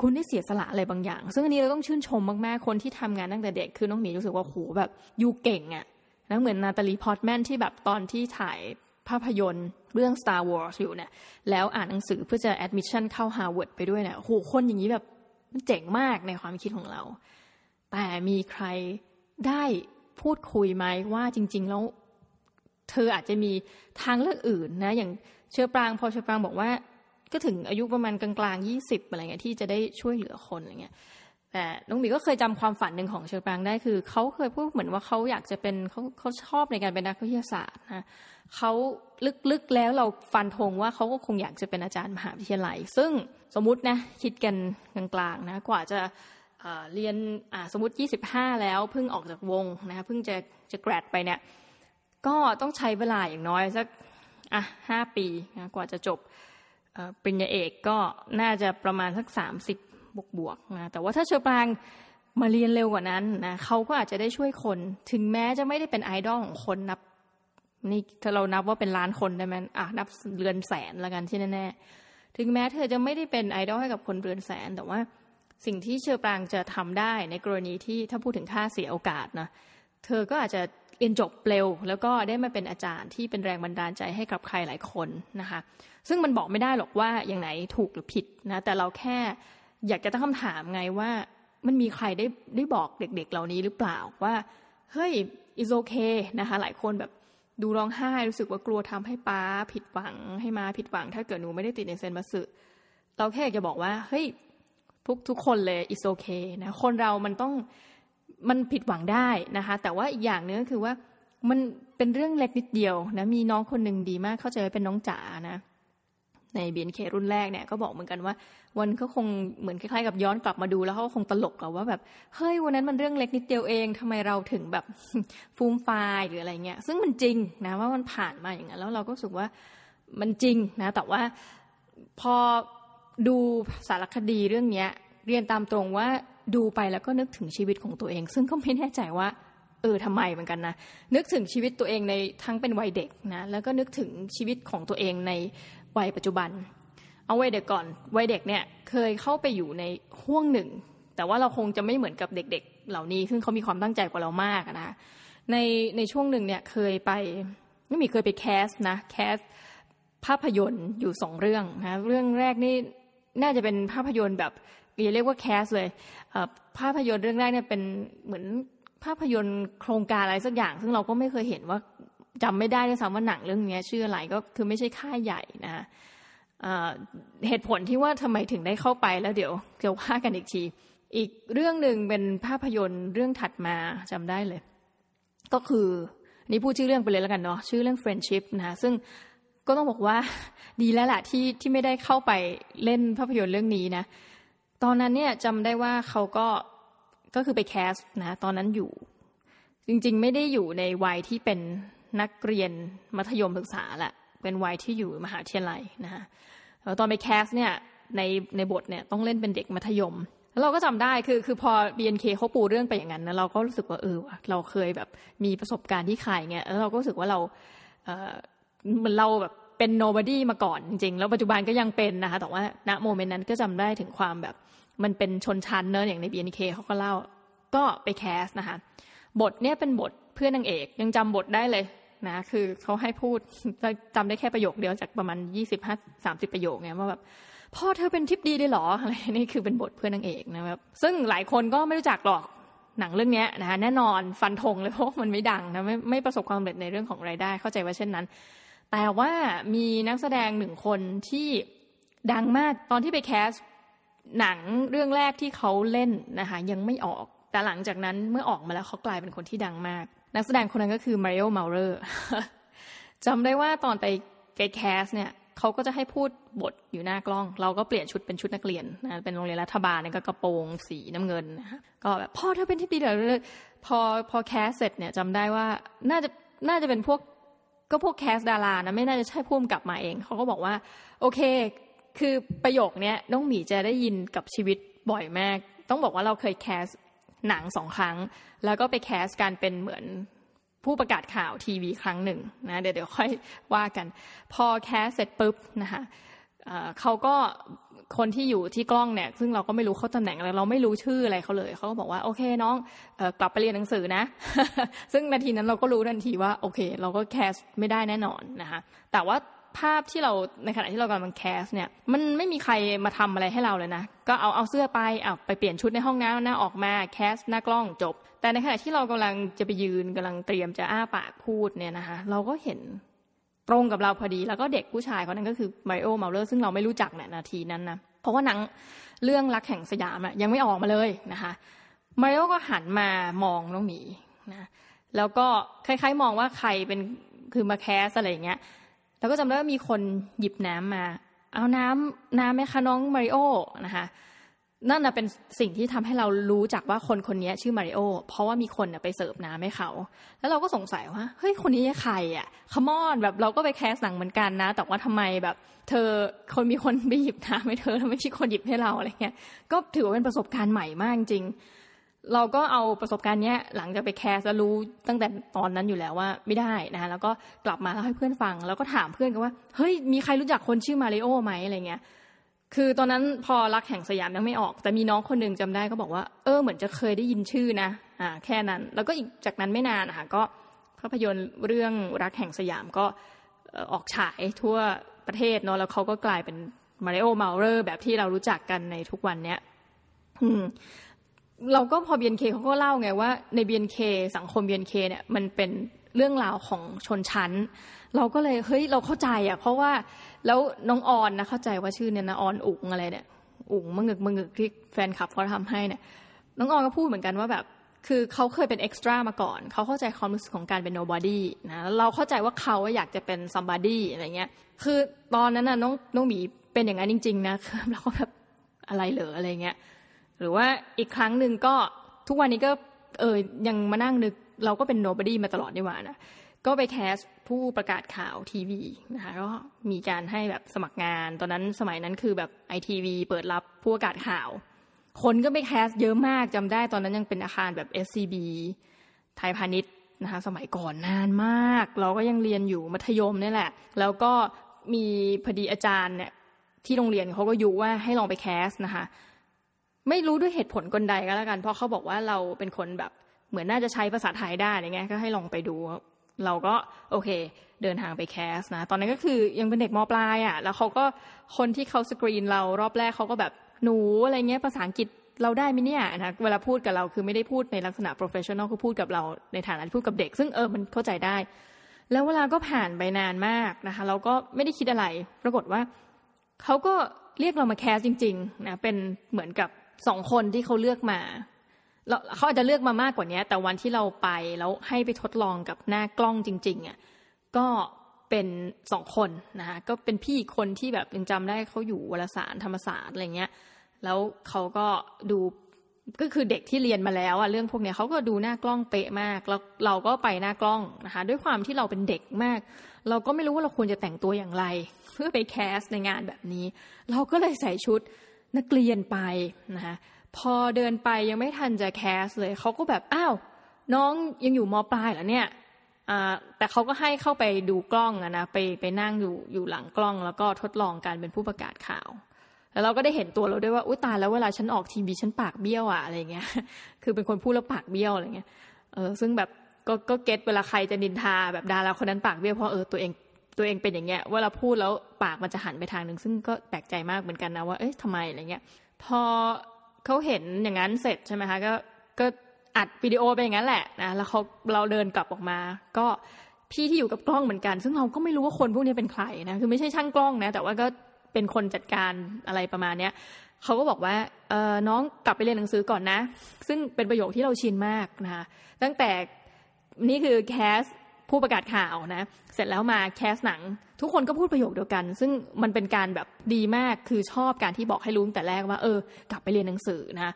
คุณได้เสียสละอะไรบางอย่าง ซึ่งอันนี้เราต้องชื่นชมมากๆคนที่ทำงานตั้งแต่เด็กคือน้องหมีรู้สึกว่าโหแบบอยู่เก่งอะ่ะ นะเหมือนนาตาลีพอตแมนที่แบบตอนที่ถ่ายภาพยนตร์เรื่อง Star Wars อยู่เนี่ยแล้วอ่านหนังสือเพื่อจะ admission เข้า Harvard ไปด้วยเนี่ยโหคนอย่างนี้แบบมันเจ๋งมากในความคิดของเรา แต่มีใครได้พูดคุยไหมว่าจริง ๆ แล้ว เธออาจจะมีทางเลือกอื่นนะอย่างเชื้อปรางพอเชื้อปรางบอกว่า ก็ถึงอายุประมาณกลางๆยี่สิบอะไรเงี้ยที่จะได้ช่วยเหลือคนอะไรเงี้ย แต่น้องหมีก็เคยจำความฝันหนึ่งของเชอปรางได้คือเขาเคยพูดเหมือนว่าเขาอยากจะเป็นเขาเขาชอบในการเป็นนักวิทยาศาสตร์นะเขาลึกๆแล้วเราฟันธงว่าเขาก็คงอยากจะเป็นอาจารย์มหาวิทยาลัย ซึ่งสมมตินะคิดกันกลางๆนะกว่าจะเรียนสมมติ 25 แล้วเพิ่งออกจากวงนะเพิ่งจะจะแกรดไปเนี่ยก็ต้องใช้เวลาอย่างน้อยสักอะห้าปีนะกว่าจะจบปริญญาเอกก็น่าจะประมาณสักสามสิ บวกบวกนะแต่ว่าถ้าเชอปรางมาเรียนเร็วกว่านั้นนะเขาก็อาจจะได้ช่วยคน ถึงแม้จะไม่ได้เป็นไอดอลของคนนับ นี่ถ้าเรานับว่าเป็นล้านคนได้ไหมอะนับเรือนแสนละกันที่แน่ๆถึงแม้เธอจะไม่ได้เป็นไอดอลให้กับคนเรือนแสน แต่ว่าสิ่งที่เชอปรางจะทำได้ในกรณีที่ถ้าพูดถึงค่าเสียโอกาสนะเธอก็อาจจะเรียนจบเร็ว แล้วก็ได้มาเป็นอาจารย์ที่เป็นแรงบันดาลใจให้กับใครหลายคนนะคะ ซึ่งมันบอกไม่ได้หรอกว่าอย่างไหนถูกหรือผิดนะแต่เราแค่ อยากจะตั้งคำถามไงว่า มันมีใครได้ได้บอกเด็กๆเหล่านี้หรือเปล่าว่าเฮ้ย is okay นะคะ หลายคนแบบดูร้องไห้รู้สึกว่ากลัวทำให้ป้าผิดหวังให้มาผิดหวัง ถ้าเกิดหนูไม่ได้ติดในเซนบัสึเราแค่อยากจะบอกว่าเฮ้ยทุกทุกคนเลย is okay นะคนเรามันต้องมันผิดหวังได้นะคะ แต่ว่าอีกอย่างนึงก็คือว่ามันเป็นเรื่องเล็กนิดเดียวนะมีน้องคนหนึ่งดีมากเข้าใจว่าเป็นน้องจ๋านะ ในเบียนเครุ่นแรกเนี่ยก็บอกเหมือนกันว่า วันก็คงเหมือนคล้ายๆกับย้อนกลับมาดูแล้วเขาคงตลกกับว่าแบบเฮ้ยวันนั้นมันเรื่องเล็กนิดเดียวเองทำไมเราถึงแบบฟูมฟล์หรืออะไรเงี้ยซึ่งมันจริงนะว่ามันผ่านมาอย่างนั้นแล้วเราก็รู้สึกว่ามันจริงนะแต่ว่าพอดูสารคดีเรื่องเนี้ยเรียนตามตรงว่าดูไปแล้วก็นึกถึงชีวิตของตัวเอง ซึ่งก็ไม่แน่ใจว่าเออทำไมเหมือนกันนะนึกถึงชีวิตตัวเองในทั้งเป็นวัยเด็กนะแล้วก็นึกถึงชีวิตของตัวเองใน วัยปัจจุบัน เอาวัยเด็กก่อนวัยเด็กเนี่ยเคยเข้าไปอยู่ในห่วงหนึ่ง แต่ว่าเราคงจะไม่เหมือนกับเด็ก ๆ เหล่านี้ซึ่งเขามีความตั้งใจกว่าเรามากนะในในช่วงหนึ่งเนี่ยเคยไปไม่มีเคยไปแคสนะแคสภาพยนตร์อยู่สองเรื่องนะเรื่องแรกนี่น่าจะเป็นภาพยนตร์แบบเรียกว่าแคสเลยภาพยนตร์เรื่องแรกเนี่ยเป็นเหมือนภาพยนตร์โครงการอะไรสักอย่าง ซึ่งเราก็ไม่เคยเห็นว่า จำไม่ได้ด้วยซ้ำว่าหนังเรื่องนี้ชื่ออะไรก็คือไม่ใช่ค่ายใหญ่นะเหตุผลที่ว่าทำไมถึงได้เข้าไปแล้วเดี๋ยวเดี๋ยวว่ากันอีกที อีกเรื่องหนึ่งเป็นภาพยนตร์เรื่องถัดมาจำได้เลย ก็คือนี่พูดชื่อเรื่องไปเลยแล้วกันเนาะชื่อเรื่อง friendship นะซึ่งก็ต้องบอกว่าดีแล้วแหละที่ที่ไม่ได้เข้าไปเล่นภาพยนตร์เรื่องนี้นะ ตอนนั้นเนี่ยจำได้ว่าเขาก็ก็คือไปแคสนะตอนนั้นอยู่ จริงๆ ไม่ได้อยู่ในวัยที่เป็น นักเรียนมัธยมศึกษาแหละเป็นวัยที่อยู่มหาวิทยาลัยนะฮะตอนไปแคสเนี่ยในในบทเนี่ยต้องเล่นเป็นเด็กมัธยมแล้วเราก็จำได้คือคือพอ BNK เขาปูเรื่องไปอย่างนั้นนะเราก็รู้สึกว่าเออเราเคยแบบมีประสบการณ์ที่ใครเงี้ยแล้วเราก็รู้สึกว่าเราเออเหมือนเราแบบเป็น nobody มาก่อนจริงๆ แล้วปัจจุบันก็ยังเป็นนะคะแต่ว่าณโมเมนต์นั้นก็จำได้ถึงความแบบมันเป็นชนชั้นเนอะอย่างใน BNK เขาก็เล่าก็ไปแคสนะคะบทเนี่ยเป็นบทเพื่อนนางเอกยังจำบทได้เลย นะ คือเขาให้พูดจำได้แค่ประโยคเดียวจากประมาณยี่สิบห้าสามสิบประโยคเนี่ยว่าแบบพ่อเธอเป็นทิปดีได้หรออะไรนี่คือเป็นบทเพื่อนนางเอกนะครับซึ่งหลายคนก็ไม่รู้จักหรอกหนังเรื่องนี้นะคะแน่นอนฟันธงเลยเพราะมันไม่ดังนะไม่ไม่ประสบความสำเร็จในเรื่องของรายได้ เข้าใจว่าเช่นนั้น แต่ว่ามีนักแสดงหนึ่งคนที่ดังมากตอนที่ไปแคสหนังเรื่องแรกที่เขาเล่นนะคะยังไม่ออก แต่หลังจากนั้นเมื่อออกมาแล้วเขากลายเป็นคนที่ดังมาก นักแสดงคนนั้นก็คือมาริโอเมาเลอร์จำได้ว่าตอนไปไป cast เนี่ยเขาก็จะให้พูดบทอยู่หน้ากล้อง เราก็เปลี่ยนชุดเป็นชุดนักเรียนนะเป็นโรงเรียนรัฐบาลเนี่ยก็กระโปรงสีน้ำเงินนะก็แบบพ่อเธอเป็นที่ปีเดียวพอพอ cast เสร็จเนี่ยจำได้ว่าน่าจะน่าจะเป็นพวกก็พวก cast ดารานะไม่น่าจะใช่พุ่มกลับมาเองเขาก็บอกว่า โอเค คือประโยคนี้น้องหมีจะได้ยินกับชีวิตบ่อยมาก ต้องบอกว่าเราเคยแคส หนังสองครั้ง แล้วก็ไปแคสการเป็นเหมือนผู้ประกาศข่าวทีวีครั้งหนึ่งนะเดี๋ยวเดี๋ยวค่อยว่ากัน พอแคสเสร็จปุ๊บนะคะเขาก็คนที่อยู่ที่กล้องเนี่ย ซึ่งเราก็ไม่รู้เขาตำแหน่งอะไรเราไม่รู้ชื่ออะไรเขาเลยเขาก็บอกว่าโอเคน้องกลับไปเรียนหนังสือนะ ซึ่งนาทีนั้นเราก็รู้ทันทีว่าโอเค เราก็แคสไม่ได้แน่นอนนะคะแต่ว่า ภาพที่เราในขณะที่เรากำลังแคสเนี่ยมันไม่มีใครมาทำอะไรให้เราเลยนะ ก็เอาเอาเสื้อไปเอาไปเปลี่ยนชุดในห้องน้ำนะออกมาแคสหน้ากล้องจบ แต่ในขณะที่เรากำลังจะไปยืนกำลังเตรียมจะอ้าปากพูดเนี่ยนะคะเราก็เห็นตรงกับเราพอดีแล้วก็เด็กผู้ชายคนนั้นก็คือไมโอเมาเลอร์ซึ่งเราไม่รู้จักเนี่ยนาทีนั้นนะเพราะว่าหนังเรื่องรักแห่งสยามอะยังไม่ออกมาเลยนะคะมาริโอก็หันมามองน้องหมีนะแล้วก็คล้ายๆ มองว่าใครเป็นคือมา cast อะไรอย่างเงี้ย แล้วก็จำได้ว่ามีคนหยิบน้ำมา เอาน้ำน้ำไหมคะน้องมาริโอนะคะนั่นนะเป็นสิ่งที่ทำให้เรารู้จักว่าคนคนนี้ชื่อมาริโอเพราะว่ามีคนไปเสิร์ฟน้ำให้เขา แล้วเราก็สงสัยว่าเฮ้ยคนนี้ใครอะ come on แบบเราก็ไป cast หนังเหมือนกันนะ แต่ว่าทำไมแบบ เธอคนมีคนไปหยิบน้ำให้เธอแล้วไม่ใช่คนหยิบให้เราอะไรเงี้ยก็ถือว่าเป็นประสบการณ์ใหม่มากจริง เราก็เอาประสบการณ์เนี้ยหลังจากไปแคสแล้วรู้ตั้งแต่ตอนนั้นอยู่แล้วว่าไม่ได้นะคะแล้วก็กลับมาเล่าให้เพื่อนฟัง แล้วก็ถามเพื่อนกันว่าเฮ้ยมีใครรู้จักคนชื่อมาริโอไหมอะไรเงี้ยคือตอนนั้นพอรักแห่งสยามยังไม่ออก แต่มีน้องคนหนึ่งจำได้ก็บอกว่าเออเหมือนจะเคยได้ยินชื่อนะอ่าแค่นั้น แล้วก็อีกจากนั้นไม่นานนะคะก็ภาพยนตร์เรื่องรักแห่งสยามก็ออกฉายทั่วประเทศเนาะแล้วเขาก็กลายเป็นมาริโอเมาเลอร์แบบที่เรารู้จักกันในทุกวันเนี้ย เราก็พอ BNK เขาก็เล่าไงว่าใน BNK สังคม BNK เนี่ยมันเป็นเรื่องราวของชนชั้น เราก็เลยเฮ้ยเราเข้าใจอะเพราะว่าแล้วน้องออนนะเข้าใจว่าชื่อเนี่ยนะออนอุ๋งอะไรเนี่ยอุ๋งมึงึกมึงึกที่แฟนคลับเขาทำให้เนี่ยน้องออนก็พูดเหมือนกันว่าแบบคือเขาเคยเป็นเอ็กซ์ตร้ามาก่อน เขาเข้าใจความรู้สึกของการเป็น nobody นะ เราเข้าใจว่าเขาอยากจะเป็น somebody อะไรเงี้ย คือตอนนั้นน่ะน้องน้องหมีเป็นอย่างนั้นจริง ๆ นะเราก็แบบอะไรเหรออะไรเงี้ย หรือว่าอีกครั้งหนึ่งก็ทุกวันนี้ก็เออยังมานั่งนึกเราก็เป็น nobody มาตลอดดีว่านะก็ไป cast ผู้ประกาศข่าวทีวีนะคะก็มีการให้แบบสมัครงาน ตอนนั้นสมัยนั้นคือแบบ ITV เปิดรับผู้ประกาศข่าว คนก็ไป cast เยอะมากจำได้ตอนนั้นยังเป็นอาคารแบบ SCB ไทยพาณิชย์นะคะสมัยก่อนนานมาก เราก็ยังเรียนอยู่มัธยมนี่แหละ แล้วก็มีพอดีอาจารย์เนี่ยที่โรงเรียนเขาก็ยุว่าให้ลองไปแคสนะคะ ไม่รู้ด้วยเหตุผลกลใดก็แล้วกัน เพราะเขาบอกว่าเราเป็นคนแบบ เหมือนน่าจะใช้ภาษาไทยได้อะไรเงี้ยก็ให้ลองไปดู เราก็โอเค เดินทางไปแคสนะ ตอนนั้นก็คือยังเป็นเด็กมปลายอะ่ะ แล้วเขาก็คนที่เขาสกรีนเรารอบแรกเขาก็แบบหนูอะไรเงี้ยภาษาอังกฤษเราได้ไหมเนี่ยนะเวลาพูดกับเราคือไม่ได้พูดในลักษณะ professional คือพูดกับเราในฐานะที่พูดกับเด็ก ซึ่งเออมันเข้าใจได้ แล้วเวลาก็ผ่านไปนานมากนะคะ เราก็ไม่ได้คิดอะไร ปรากฏว่าเขาก็เรียกเรามาแคสจริงๆนะเป็นเหมือนกับ สองคนที่เขาเลือกมาเขาอาจจะเลือกมามากกว่านี้แต่วันที่เราไปแล้วให้ไปทดลองกับหน้ากล้องจริงๆอะก็เป็นสองคนนะคะก็เป็นพี่คนที่แบบยังจำได้เขาอยู่วารสารธรรมศาสตร์อะไรเงี้ย แล้วเขาก็ดูก็คือเด็กที่เรียนมาแล้วอะเรื่องพวกเนี้ยเขาก็ดูหน้ากล้องเป๊ะมาก แล้วเราก็ไปหน้ากล้องนะคะด้วยความที่เราเป็นเด็กมาก เราก็ไม่รู้ว่าเราควรจะแต่งตัวอย่างไร เพื่อไปแคสในงานแบบนี้ เราก็เลยใส่ชุด นักเรียนไปนะคะพอเดินไปยังไม่ทันจะแคสเลยเขาก็แบบอ้าวน้องยังอยู่มปลายเหรอเนี่ยแต่เขาก็ให้เข้าไปดูกล้องอะนะไปไปนั่งอยู่อยู่หลังกล้อง แล้วก็ทดลองการเป็นผู้ประกาศข่าว แล้วเราก็ได้เห็นตัวเราด้วยว่าอุ้ยตายแล้วเวลาฉันออกทีวีฉันปากเบี้ยวอะอะไรเงี้ย คือเป็นคนพูดแล้วปากเบี้ยวอะไรเงี้ยเออซึ่งแบบก็ก็เก็ตเวลาใครจะนินทาแบบดาราคนนั้นปากเบี้ยวเพราะเออตัวเอง ตัวเองเป็นอย่างเงี้ยเวลาพูดแล้วปากมันจะหันไปทางหนึ่งซึ่งก็แปลกใจมากเหมือนกันนะว่าเอ๊ะทำไมอะไรเงี้ยพอเขาเห็นอย่างนั้นเสร็จใช่ไหมคะก็ก็อัดวิดีโอไปอย่างนั้นแหละนะแล้วเขาเราเดินกลับออกมา ก็พี่ที่อยู่กับกล้องเหมือนกัน ซึ่งเราก็ไม่รู้ว่าคนพวกนี้เป็นใครนะคือไม่ใช่ช่างกล้องนะ แต่ว่าก็เป็นคนจัดการอะไรประมาณเนี้ยเขาก็บอกว่าเออน้องกลับไปเรียนหนังสือก่อนนะ ซึ่งเป็นประโยคที่เราชินมากนะคะตั้งแต่นี่คือแคส ผู้ประกาศข่าวนะ เสร็จแล้วมาแคสหนัง ทุกคนก็พูดประโยคเดียวกัน ซึ่งมันเป็นการแบบดีมากคือชอบการที่บอกให้รู้แต่แรกว่าเออกลับไปเรียนหนังสือนะ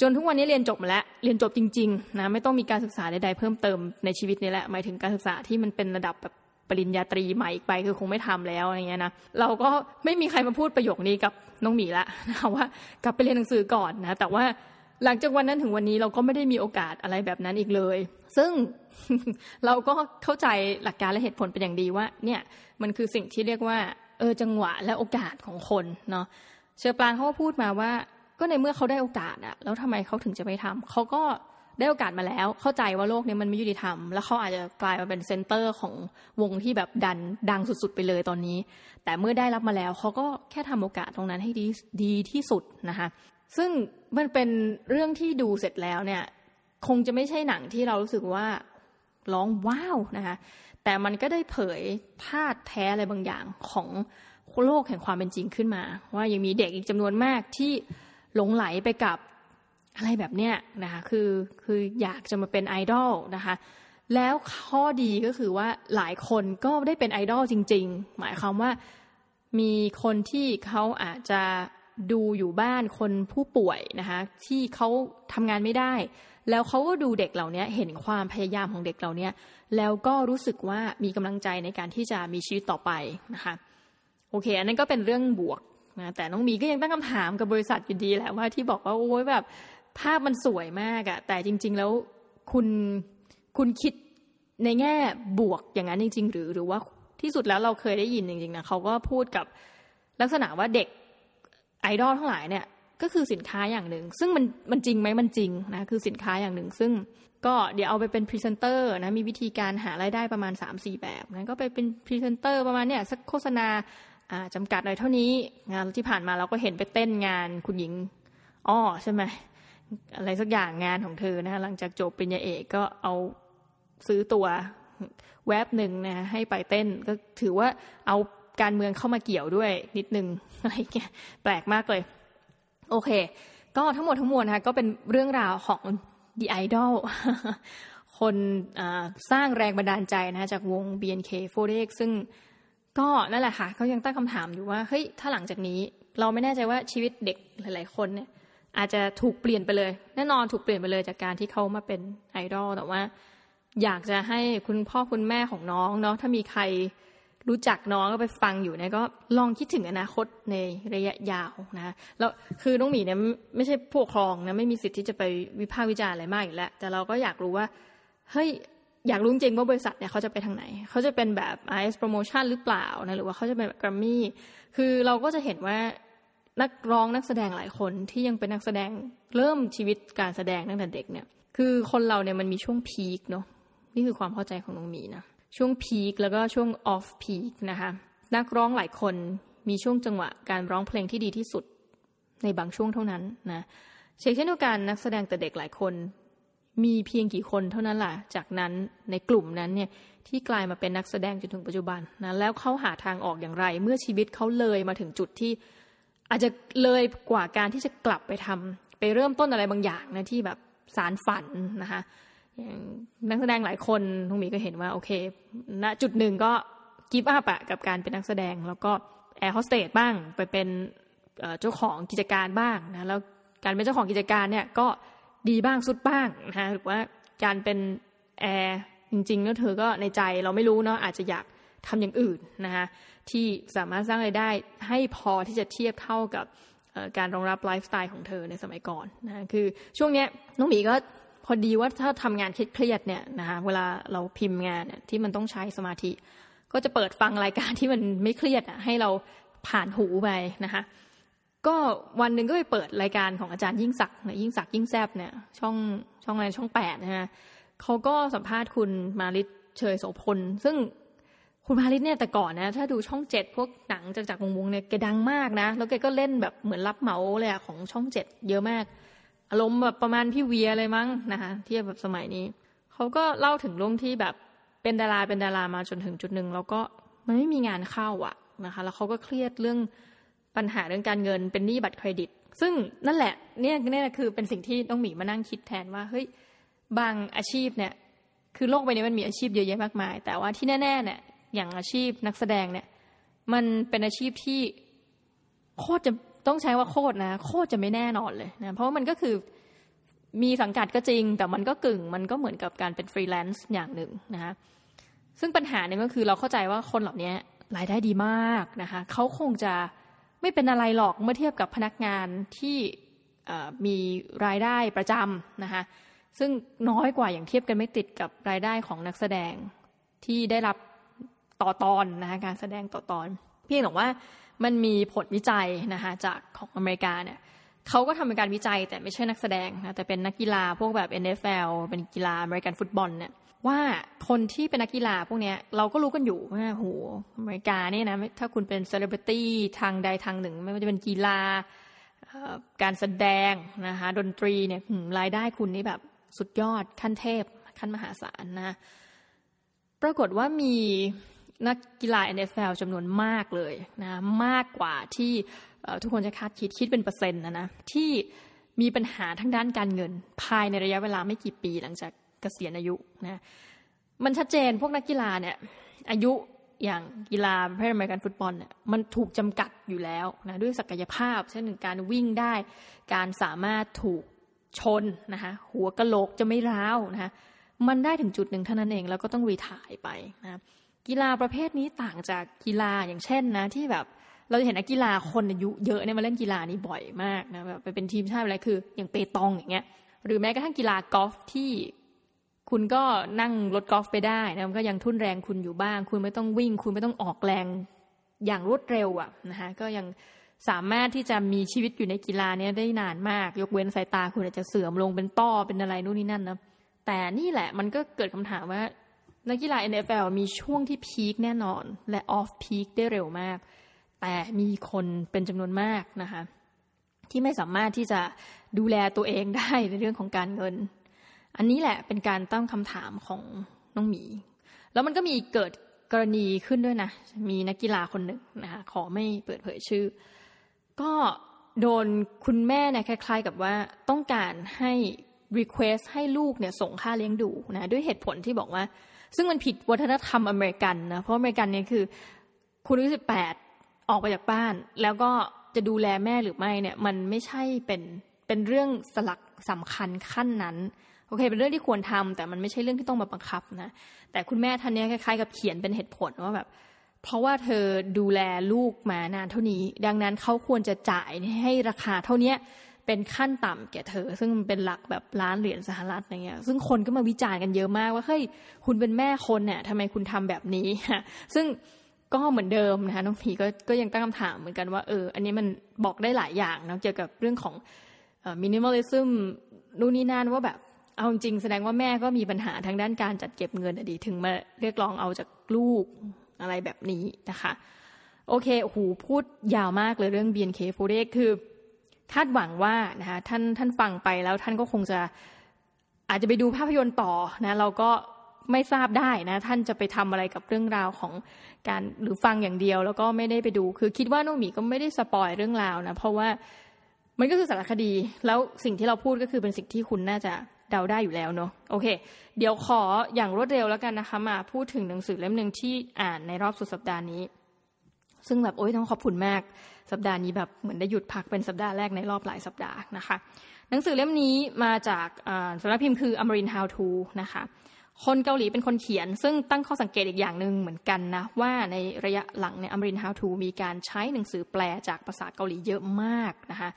จนทุกวันนี้เรียนจบมาแล้วเรียนจบจริงๆนะไม่ต้องมีการศึกษาใดๆเพิ่มเติมในชีวิตนี้แหละหมายถึงการศึกษาที่มันเป็นระดับแบบปริญญาตรีใหม่อีกไปคือคงไม่ทำแล้วอะไรเงี้ยนะเราก็ไม่มีใครมาพูดประโยคนี้กับน้องหมีละนะว่ากลับไปเรียนหนังสือก่อนนะแต่ว่า หลังจากวันนั้นถึงวันนี้เราก็ไม่ได้มีโอกาสอะไรแบบนั้นอีกเลย ซึ่งเราก็เข้าใจหลักการและเหตุผลเป็นอย่างดีว่า เนี่ยมันคือสิ่งที่เรียกว่า เออจังหวะและโอกาสของคนเนาะเชอปลางเขาก็พูดมาว่า ก็ในเมื่อเขาได้โอกาสอะแล้วทำไมเขาถึงจะไม่ทำเขาก็ได้โอกาสมาแล้ว เข้าใจว่าโลกนี้มันไม่ยุติธรรม แล้วเขาอาจจะกลายมาเป็นเซนเตอร์ของวงที่แบบดันดังสุดๆไปเลยตอนนี้ แต่เมื่อได้รับมาแล้วเขาก็แค่ทำโอกาสตรงนั้นให้ดีดีที่สุดนะคะ ซึ่งมันเป็นเรื่องที่ดูเสร็จแล้วเนี่ย คงจะไม่ใช่หนังที่เรารู้สึกว่าร้องว้าวนะคะ แต่มันก็ได้เผยธาตุแท้อะไรบางอย่างของโลกแห่งความเป็นจริงขึ้นมา ว่ายังมีเด็กอีกจำนวนมากที่หลงไหลไปกับอะไรแบบเนี้ยนะคะคือคืออยากจะมาเป็นไอดอลนะคะแล้วข้อดีก็คือว่าหลายคนก็ได้เป็นไอดอลจริง ๆ หมายความว่ามีคนที่เขาอาจจะ ดูอยู่บ้านคนผู้ป่วยนะคะที่เขาทำงานไม่ได้ แล้วเขาก็ดูเด็กเหล่านี้เห็นความพยายามของเด็กเหล่านี้แล้วก็รู้สึกว่ามีกำลังใจในการที่จะมีชีวิตต่อไปนะคะโอเค อันนั้นก็เป็นเรื่องบวกนะแต่น้องหมีก็ยังตั้งคำถามกับบริษัทอยู่ดีแหละว่าที่บอกว่าโอ้ยแบบภาพมันสวยมากอะแต่จริง ๆ แล้วคุณคุณคิดในแง่บวกอย่างนั้นจริง ๆ หรือหรือว่าที่สุดแล้วเราเคยได้ยินจริงๆนะเขาก็พูดกับลักษณะว่าเด็ก ไอดอลทั้งหลายเนี่ยก็คือสินค้าอย่างหนึ่ง ซึ่งมันมันจริงไหมมันจริงนะคือสินค้าอย่างหนึ่ง ซึ่งก็เดี๋ยวเอาไปเป็นพรีเซนเตอร์นะมีวิธีการหารายได้ประมาณ 3-4 แบบนะก็ไปเป็นพรีเซนเตอร์ประมาณเนี่ยสักโฆษณาจำกัดหน่อยเท่านี้งานที่ผ่านมาเราก็เห็นไปเต้นงานคุณหญิงอ้อใช่ไหมอะไรสักอย่างงานของเธอนะคะหลังจากจบปริญญาเอกก็เอาซื้อตัวแวบหนึ่งนะให้ไปเต้นก็ถือว่าเอา การเมืองเข้ามาเกี่ยวด้วยนิดนึงอะไรเงี้ยแปลกมากเลย โอเค ก็ทั้งหมดทั้งมวลนะคะก็เป็นเรื่องราวของ The Idol คนสร้างแรงบันดาลใจนะจากวง BNK48 ซึ่งก็นั่นแหละค่ะเขายังตั้งคำถามอยู่ว่าเฮ้ยถ้าหลังจากนี้ เราไม่แน่ใจว่าชีวิตเด็กหลาย ๆ คนเนี่ยอาจจะถูกเปลี่ยนไปเลย แน่นอนถูกเปลี่ยนไปเลยจากการที่เขามาเป็นไอดอลแต่ว่า อยากจะให้คุณพ่อคุณแม่ของน้องเนาะถ้ามีใคร รู้จักน้องก็ไปฟังอยู่เนี่ยก็ลองคิดถึงอนาคตในระยะยาวนะแล้วคือน้องหมีเนี่ยไม่ใช่ผู้ปกครองนะไม่มีสิทธิ์ที่จะไปวิพากษ์วิจารณ์อะไรมากอยู่แล้ว แต่เราก็อยากรู้ว่าเฮ้ยอยากรู้จริงว่าบริษัทเนี่ยเขาจะไปทางไหน เขาจะเป็นแบบ IS Promotion หรือเปล่านะหรือว่าเขาจะเป็นแบบ Grammy คือเราก็จะเห็นว่านักร้องนักแสดงหลายคนที่ยังเป็นนักแสดงเริ่มชีวิตการแสดงตั้งแต่เด็กเนี่ย คือคนเราเนี่ยมันมีช่วงพีคเนาะนี่คือความเข้าใจของน้องมีนะ ช่วงพีคแล้วก็ช่วงออฟพีคนะคะ นักร้องหลายคนมีช่วงจังหวะการร้องเพลงที่ดีที่สุดในบางช่วงเท่านั้นนะเช่นเดียวกันนักแสดงแต่เด็กหลายคน มีเพียงกี่คนเท่านั้นแหละจากนั้นในกลุ่มนั้นเนี่ยที่กลายมาเป็นนักแสดงจนถึงปัจจุบันนะแล้วเขาหาทางออกอย่างไร เมื่อชีวิตเขาเลยมาถึงจุดที่ อาจจะเลยกว่าการที่จะกลับไปทำไปเริ่มต้นอะไรบางอย่างนะที่แบบสารฝันนะคะ อย่างนักแสดงหลายคนทุกมีก็เห็นว่าโอเคณจุดหนึ่งก็กิฟต์อัพอะกับการเป็นนักแสดง แล้วก็แอร์โฮสเตสบ้างไปเป็นเจ้าของกิจการบ้างนะแล้วการเป็นเจ้าของกิจการเนี่ยก็ดีบ้างทรุดบ้างนะหรือว่าการเป็นแอร์จริงๆแล้วเธอก็ในใจเราไม่รู้เนาะอาจจะอยากทำอย่างอื่นนะคะที่สามารถสร้างรายได้ให้พอที่จะเทียบเท่ากับการรองรับไลฟ์สไตล์ของเธอในสมัยก่อนนะคือช่วงเนี้ยน้องหมีก็ พอดีว่าถ้าทำงานเครียดเนี่ยนะคะเวลาเราพิมพ์งานเนี่ยที่มันต้องใช้สมาธิ ก็จะเปิดฟังรายการที่มันไม่เครียดอะให้เราผ่านหูไปนะคะก็วันหนึ่งก็ไปเปิดรายการของอาจารย์ยิ่งศักดิ์ยิ่งศักดิ์ยิ่งแซบเนี่ยช่องช่องอะไรช่องแปดนะฮะเขาก็สัมภาษณ์คุณมาริเชยโสพล ซึ่งคุณมาริเนี่ยแต่ก่อนนะ ถ้าดูช่องเจ็ดพวกหนังจากจากวงวงเนี่ยแกดังมากนะ แล้วแกก็เล่นแบบเหมือนรับเหมาเลยอะของช่องเจ็ดเยอะมาก อารมณ์แบบประมาณพี่เวียเลยมั้งนะคะเทียบแบบสมัยนี้เขาก็เล่าถึงเรื่งที่แบบเป็นดาราเป็นดารามาจนถึงจุดหนึ่งแล้วก็มันไม่มีงานเข้าอะนะคะ แล้วเขาก็เครียดเรื่องปัญหาเรื่องการเงินเป็นหนี้บัตรเครดิต ซึ่งนั่นแหละเนี่ยนี่คือเป็นสิ่งที่ต้องหมีมานั่งคิดแทนว่าเฮ้ยบางอาชีพเนี่ยคือโลกใบนี้มันมีอาชีพเยอะแยะมากมาย แต่ว่าที่แน่ๆเนี่ยอย่างอาชีพนักแสดงเนี่ย มันเป็นอาชีพที่โคตรจะ ต้องใช้ว่าโคตรนะ โคตรจะไม่แน่นอนเลยนะเพราะว่ามันก็คือมีสังกัดก็จริง แต่มันก็กึ่งมันก็เหมือนกับการเป็นฟรีแลนซ์อย่างหนึ่งนะคะซึ่งปัญหาเนี่ยก็คือเราเข้าใจว่าคนเหล่านี้รายได้ดีมากนะคะเขาคงจะไม่เป็นอะไรหรอกเมื่อเทียบกับพนักงานที่มีรายได้ประจำนะคะซึ่งน้อยกว่าอย่างเทียบกันไม่ติดกับรายได้ของนักแสดงที่ได้รับต่อตอนนะคะการแสดงต่อตอน เพียงแต่ว่า มันมีผลวิจัยนะคะจากของอเมริกาเนี่ยเขาก็ทำเป็นการวิจัยแต่ไม่ใช่นักแสดงนะแต่เป็นนักกีฬาพวกแบบ NFL เป็นกีฬาอเมริกันฟุตบอลเนี่ยว่าคนที่เป็นนักกีฬาพวกนี้เราก็รู้กันอยู่ว่าโหอเมริกาเนี่ยนะถ้าคุณเป็นเซเลบริตี้ทางใดทางหนึ่ง ไม่ว่าจะเป็นกีฬาการแสดงนะคะดนตรีเนี่ยรายได้คุณนี่แบบสุดยอดขั้นเทพขั้นมหาศาลนะ ปรากฏว่ามี นักกีฬา NFL จำนวนมากเลยนะมากกว่าที่ทุกคนจะคาดคิดคิดเป็นเปอร์เซ็นต์นะนะที่มีปัญหาทั้งด้านการเงิน ภายในระยะเวลาไม่กี่ปีหลังจากเกษียณอายุนะมันชัดเจนพวกนักกีฬาเนี่ยอายุอย่างกีฬาประเภทอเมริกันฟุตบอลเนี่ยมันถูกจำกัดอยู่แล้วนะด้วยศักยภาพ เช่นการวิ่งได้ การสามารถถูกชนนะคะหัวกะโหลกจะไม่ร้าวนะคะมันได้ถึงจุดหนึ่งเท่านั้นเองแล้วก็ต้องรีทายไปนะ กีฬาประเภทนี้ต่างจากกีฬาอย่างเช่นนะ ที่แบบเราจะเห็นนักกีฬาคนอายุเยอะเนี่ยมาเล่นกีฬานี้บ่อยมากนะแบบไปเป็นทีมชาติอะไรคือ อย่างเปตองอย่างเงี้ย หรือแม้กระทั่งกีฬากอล์ฟที่คุณก็นั่งรถกอล์ฟไปได้นะมันก็ยังทุ่นแรงคุณอยู่บ้าง คุณไม่ต้องวิ่ง คุณไม่ต้องออกแรงอย่างรวดเร็วอะนะคะก็ยังสามารถที่จะมีชีวิตอยู่ในกีฬานี้ได้นานมาก ยกเว้นสายตาคุณอาจจะเสื่อมลงเป็นต้อเป็นอะไรนู่นนี่นั่นนะแต่นี่แหละมันก็เกิดคำถามว่า นักกีฬา NFL มีช่วงที่พีคแน่นอน และออฟพีคได้เร็วมาก แต่มีคนเป็นจำนวนมากนะคะ ที่ไม่สามารถที่จะดูแลตัวเองได้ในเรื่องของการเงิน อันนี้แหละเป็นการตั้งคำถามของน้องหมี แล้วมันก็มีเกิดกรณีขึ้นด้วยนะ มีนักกีฬาคนหนึ่งนะคะขอไม่เปิดเผยชื่อ ก็โดนคุณแม่เนี่ยคล้าย ๆ กับว่าต้องการให้ request ให้ลูกเนี่ยส่งค่าเลี้ยงดูนะด้วยเหตุผลที่บอกว่า ซึ่งมันผิดวัฒนธรรมอเมริกันนะเพราะอเมริกันเนี่ยคือ คุณอายุสิบแปดออกไปจากบ้าน แล้วก็จะดูแลแม่หรือไม่เนี่ย มันไม่ใช่เป็นเป็นเรื่องสลักสำคัญขั้นนั้นโอเค เป็นเรื่องที่ควรทำแต่มันไม่ใช่เรื่องที่ต้องมาบังคับนะแต่คุณแม่ท่านนี้คล้ายๆ กับเขียนเป็นเหตุผลว่าแบบ เพราะว่าเธอดูแลลูกมานานเท่านี้ ดังนั้นเขาควรจะจ่ายให้ราคาเท่านี้ เป็นขั้นต่ำแก่เธอ ซึ่งเป็นหลักแบบล้านเหรียญสหรัฐอะไรเงี้ยซึ่งคนก็มาวิจารณ์กันเยอะมากว่าเฮ้ยคุณเป็นแม่คนเนี่ยทำไมคุณทำแบบนี้ซึ่งก็เหมือนเดิมนะคะน้องผีก็ก็ยังตั้งคำถามเหมือนกันว่าเอออันนี้มันบอกได้หลายอย่างนะเกี่ยวกับเรื่องของมินิมอลลิซึมนู่นนี่นั่นว่าแบบเอาจริงแสดงว่าแม่ก็มีปัญหาทางด้านการจัดเก็บเงินอดีถึงมาเรียกร้องเอาจากลูกอะไรแบบนี้นะคะ โอเคโอ้โหพูดยาวมากเลยเรื่อง BNK48 คือ คาดหวังว่านะคะท่านท่านฟังไปแล้วท่านก็คงจะอาจจะไปดูภาพยนตร์ต่อนะเราก็ไม่ทราบได้นะ ท่านจะไปทำอะไรกับเรื่องราวของการหรือฟังอย่างเดียว แล้วก็ไม่ได้ไปดู คือคิดว่าโนมีก็ไม่ได้สปอยเรื่องราวนะเพราะว่ามันก็คือสารคดี แล้วสิ่งที่เราพูดก็คือเป็นสิ่งที่คุณน่าจะเดาได้อยู่แล้วเนาะโอเค เดี๋ยวขออย่างรวดเร็วแล้วกันนะคะมาพูดถึงหนังสือเล่มหนึ่งที่อ่านในรอบสุดสัปดาห์นี้ ซึ่งแบบโอ๊ยต้องขอบคุณมาก สัปดาห์นี้แบบเหมือนได้หยุดพักเป็นสัปดาห์แรกในรอบหลายสัปดาห์นะคะ หนังสือเล่มนี้มาจากสำนักพิมพ์คือ Amarin How to นะคะคนเกาหลีเป็นคนเขียน ซึ่งตั้งข้อสังเกตอีกอย่างหนึ่งเหมือนกันนะว่าในระยะหลังในอมรินฮาวทูมีการใช้หนังสือแปลจากภาษาเกาหลีเยอะมากนะคะ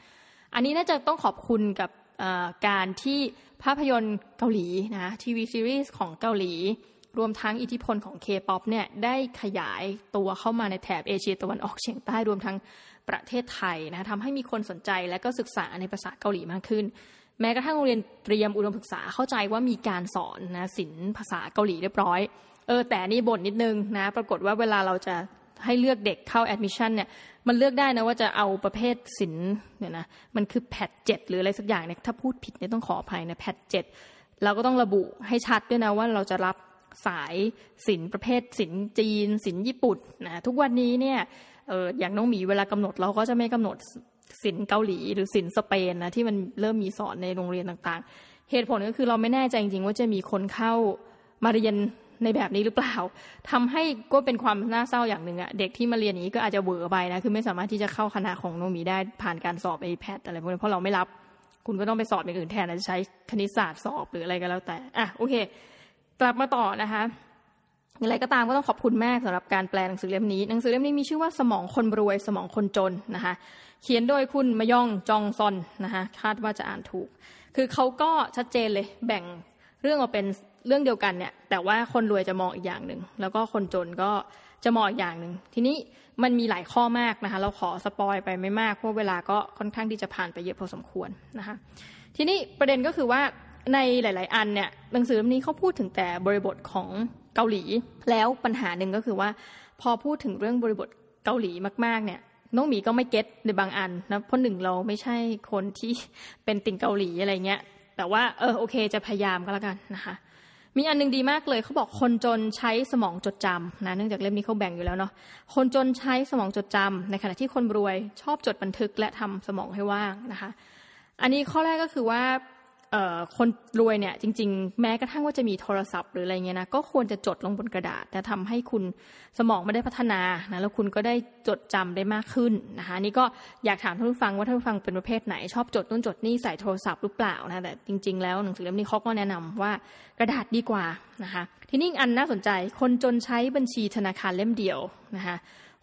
อันนี้น่าจะต้องขอบคุณกับการที่ภาพยนตร์เกาหลีนะทีวีซีรีส์ของเกาหลี รวมทั้งอิทธิพลของเคป๊อปเนี่ยได้ขยายตัวเข้ามาในแถบเอเชียตะวันออกเฉียงใต้รวมทั้ง ประเทศไทยนะทำให้มีคนสนใจและก็ศึกษาในภาษาเกาหลีมากขึ้น แม้กระทั่งโรงเรียนเตรียมอุดมศึกษาเข้าใจว่ามีการสอนนะศิลป์ภาษาเกาหลีเรียบร้อยเออแต่นี่บ่นนิดนึงนะปรากฏว่าเวลาเราจะให้เลือกเด็กเข้าแอดมิชชั่นเนี่ยมันเลือกได้นะว่าจะเอาประเภทศิลป์เนี่ยนะมันคือ PAT เจ็ดหรืออะไรสักอย่างเนี่ยถ้าพูดผิดเนี่ยต้องขออภัยนะ PAT เจ็ดเราก็ต้องระบุให้ชัดด้วยนะว่าเราจะรับสายศิลป์ประเภทศิลป์จีนศิลป์ญี่ปุ่นนะทุกวันนี้เนี่ย เอออย่างน้องหมีเวลากำหนดเราก็จะไม่กำหนดศิลป์เกาหลีหรือศิลป์สเปนนะที่มันเริ่มมีสอนในโรงเรียนต่างๆ เหตุผลก็คือเราไม่แน่ใจจริงๆ ว่าจะมีคนเข้ามาเรียนในแบบนี้หรือเปล่าทำให้ก็เป็นความน่าเศร้าอย่างหนึ่งอะเด็กที่มาเรียนนี้ก็อาจจะเบื่อไปนะคือไม่สามารถที่จะเข้าคณะของโนมีได้ผ่านการสอบไอแพดอะไรพวกนี้เพราะเราไม่รับ คุณก็ต้องไปสอบอย่างอื่นแทนจะใช้คณิตศาสตร์สอบหรืออะไรก็แล้วแต่อะโอเค กลับมาต่อนะคะ อย่างไรก็ตามก็ต้องขอบคุณแม่สำหรับการแปลหนังสือเล่มนี้ หนังสือเล่มนี้มีชื่อว่าสมองคนรวยสมองคนจนนะคะ เขียนโดยคุณมยองจองซอนนะคะคาดว่าจะอ่านถูก คือเขาก็ชัดเจนเลยแบ่งเรื่องออกเป็นเรื่องเดียวกันเนี่ย แต่ว่าคนรวยจะมองอีกอย่างหนึ่งแล้วก็คนจนก็จะมองอีกอย่างหนึ่งทีนี้มันมีหลายข้อมากนะคะ เราขอสปอยไปไม่มากเพราะเวลาก็ค่อนข้างที่จะผ่านไปเยอะพอสมควรนะคะ ทีนี้ประเด็นก็คือว่าในหลาย ๆ อันเนี่ยหนังสือเล่มนี้เขาพูดถึงแต่บริบทของ เกาหลี แล้วปัญหาหนึ่งก็คือว่า พอพูดถึงเรื่องบริบทเกาหลีมากๆเนี่ยน้องหมีก็ไม่เก็ตในบางอันนะเพราะหนึ่งเราไม่ใช่คนที่เป็นติ่งเกาหลีอะไรเงี้ย แต่ว่าเออโอเคจะพยายามก็แล้วกันนะคะ มีอันนึงดีมากเลยเขาบอกคนจนใช้สมองจดจำนะเนื่องจากเล่มนี้เขาแบ่งอยู่แล้วเนาะคนจนใช้สมองจดจำในขณะที่คนรวยชอบจดบันทึกและทำสมองให้ว่างนะคะ อันนี้ข้อแรกก็คือว่า คนรวยเนี่ยจริง ๆ แม้กระทั่งว่าจะมีโทรศัพท์หรืออะไรเงี้ยนะก็ควรจะจดลงบนกระดาษแต่ทำให้คุณสมองไม่ได้พัฒนานะแล้วคุณก็ได้จดจำได้มากขึ้นนะคะนี่ก็อยากถามท่านผู้ฟังว่าท่านผู้ฟังเป็นประเภทไหน ชอบจดนู่นจดนี่ใส่โทรศัพท์หรือเปล่านะแต่จริง ๆ แล้วหนังสือเล่มนี้เขาก็แนะนำว่ากระดาษดีกว่านะคะทีนี้อันน่าสนใจคนจนใช้บัญชีธนาคารเล่มเดียวนะคะ